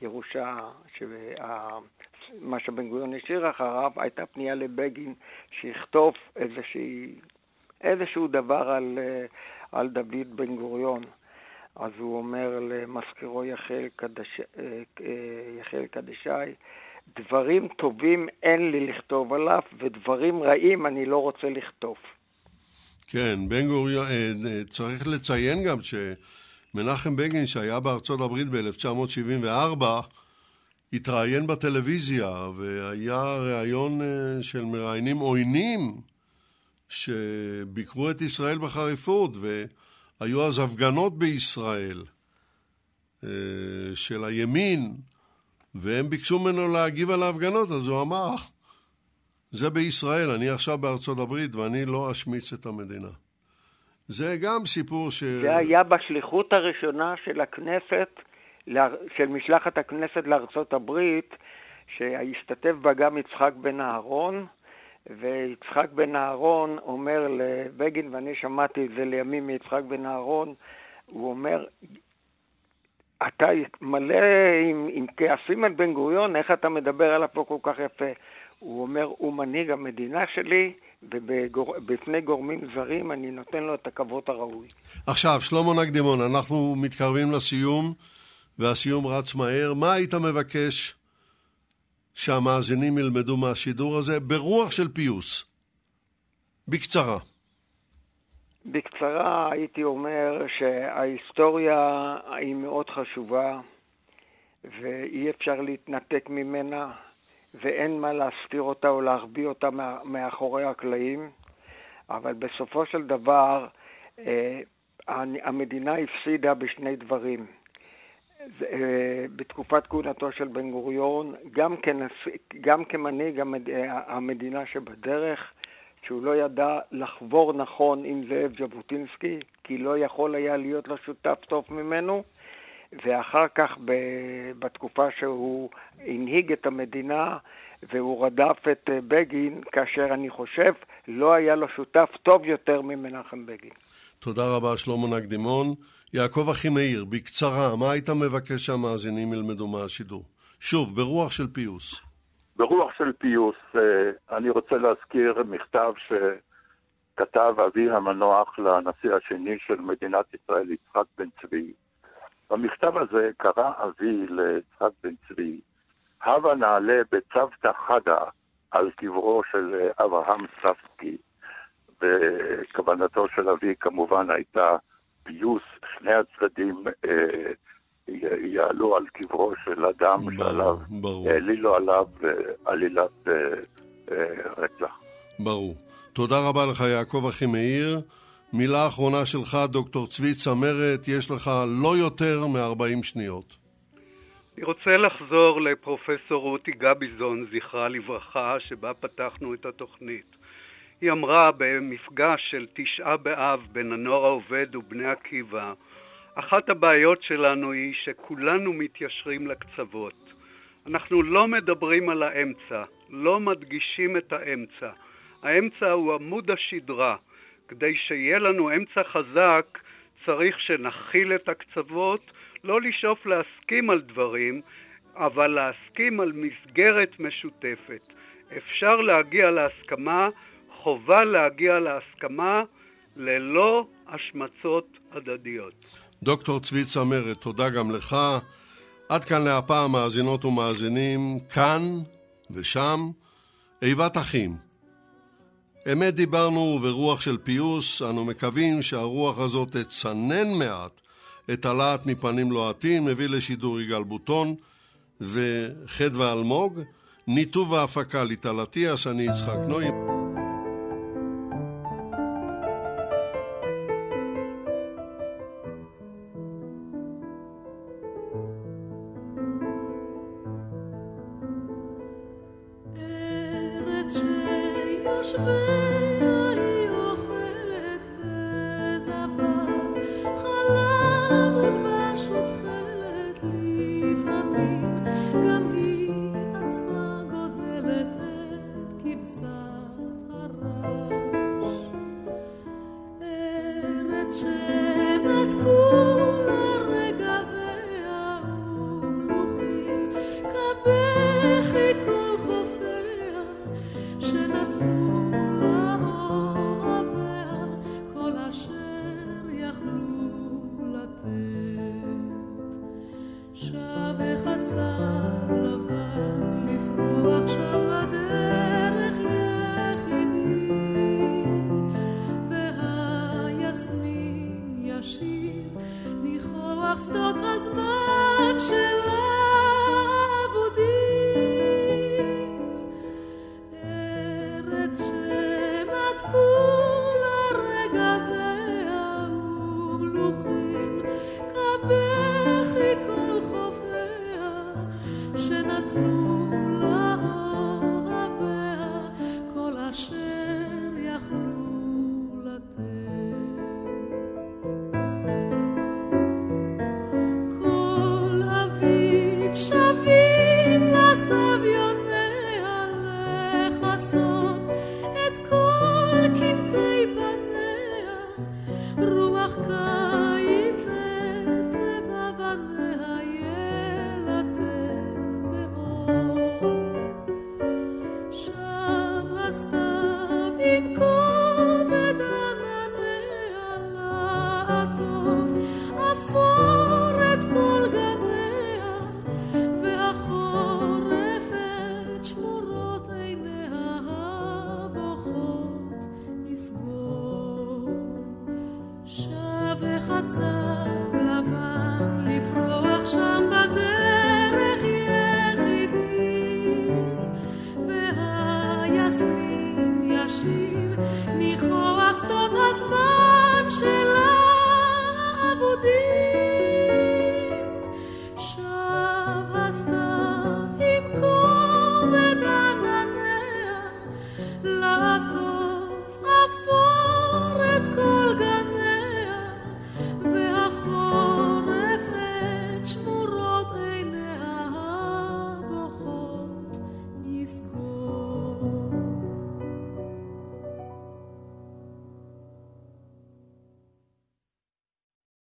בירושה, שה... מה שבן גוריון השאיר אחריו, הייתה פנייה לבגין שיכתוב איזושהי, איזשהו דבר על, על דוד בן גוריון. אז הוא אומר למזכירו יחיאל קדש... יחיאל קדשי, דברים טובים אין לי לכתוב עליו, ודברים רעים אני לא רוצה לכתוב. כן, בן גוריון, אה, אה, צריך לציין גם שמנחם בגין, שהיה בארצות הברית ב-1974, התראיין בטלוויזיה, והיה ראיון אה, של מראיינים עוינים שביקרו את ישראל בחריפות, והיו אז הפגנות בישראל של הימין, והם ביקשו ממנו להגיב על ההפגנות, אז הוא אמר, זה בישראל, אני עכשיו בארצות הברית ואני לא אשמיץ את המדינה. זה גם סיפור ש... זה היה בשליחות הראשונה של הכנסת, של משלחת הכנסת לארצות הברית, שהשתתף בה גם יצחק בן אהרון, ויצחק בן אהרון אומר לבגין, ואני שמעתי את זה לימים מיצחק בן אהרון, הוא אומר, אתה מלא עם, עם כעסים על בן גוריון, איך אתה מדבר עליו פה כל כך יפה? הוא אומר, הוא מנהיג המדינה שלי, ובפני גורמים זרים אני נותן לו את הכבוד הראוי. עכשיו, שלמה נקדימון, אנחנו מתקרבים לסיום, והסיום רץ מהר. מה היית מבקש שהמאזינים ילמדו מהשידור הזה ברוח של פיוס? בקצרה. בקצרה הייתי אומר שההיסטוריה היא מאוד חשובה ואי אפשר להתנתק ממנה ואין מה להסתיר אותה או להחביא אותה מאחורי הקלעים, אבל בסופו של דבר אה, המדינה הפסידה בשני דברים. אה, בתקופת כהונתו של בן גוריון, גם, כנס, גם כמנהיג המדינה שבדרך, שהוא לא ידע לחבור נכון עם זאב ז'בוטינסקי, כי לא יכול היה להיות לו שותף טוב ממנו, ואחר כך בתקופה שהוא הנהיג את המדינה והוא רדף את בגין, כאשר אני חושב לא היה לו שותף טוב יותר ממנחם בגין. תודה רבה, שלמה נקדימון. יעקב אחימאיר, בקצרה, מה היית מבקש שהמאזינים ילמדו מהשידור? שוב, ברוח של פיוס. ברוח של פיוס, אה, אני רוצה להזכיר מכתב שכתב אבי המנוח לנשיא השני של מדינת ישראל, יצחק בן צבי. במכתב הזה קרא אבי ליצחק בן צבי, הבה נעלה בצוותא חדא על קברו של אה, אברהם ספקי. וכוונתו של אבי כמובן הייתה פיוס, שני הצדדים אה, יעלו על קברו של אדם שעליו, העלילו עליו עלילת אה, אה, רצח. ברור. תודה רבה לך, יעקב אחימאיר. מילה אחרונה שלך, דוקטור צבי צמרת, יש לך לא יותר מ-40 שניות. אני רוצה לחזור לפרופסור רותי גביזון, זכרה לברכה, שבה פתחנו את התוכנית. היא אמרה במפגש של תשעה באב בין הנוער העובד ובני עקיבא, אחת הבעיות שלנו היא שכולנו מתיישרים לקצוות. אנחנו לא מדברים על האמצע, לא מדגישים את האמצע. האמצע הוא עמוד השדרה. כדי שיהיה לנו אמצע חזק, צריך שנכיל את הקצוות, לא לשאוף להסכים על דברים, אבל להסכים על מסגרת משותפת. אפשר להגיע להסכמה, חובה להגיע להסכמה ללא השמצות הדדיות. דוקטור צבי צמרת, תודה גם לך. עד כאן להפעם, מאזינות ומאזינים, כאן ושם, איבת אחים. אמת דיברנו וברוח של פיוס, אנו מקווים שהרוח הזאת תצנן מעט את הלהט מפנים לוהטים, מביא לשידור יגאל בוטון וחדווה אלמוג, ניתוב ההפקה ליטל אטיאס, אני יצחק נוי.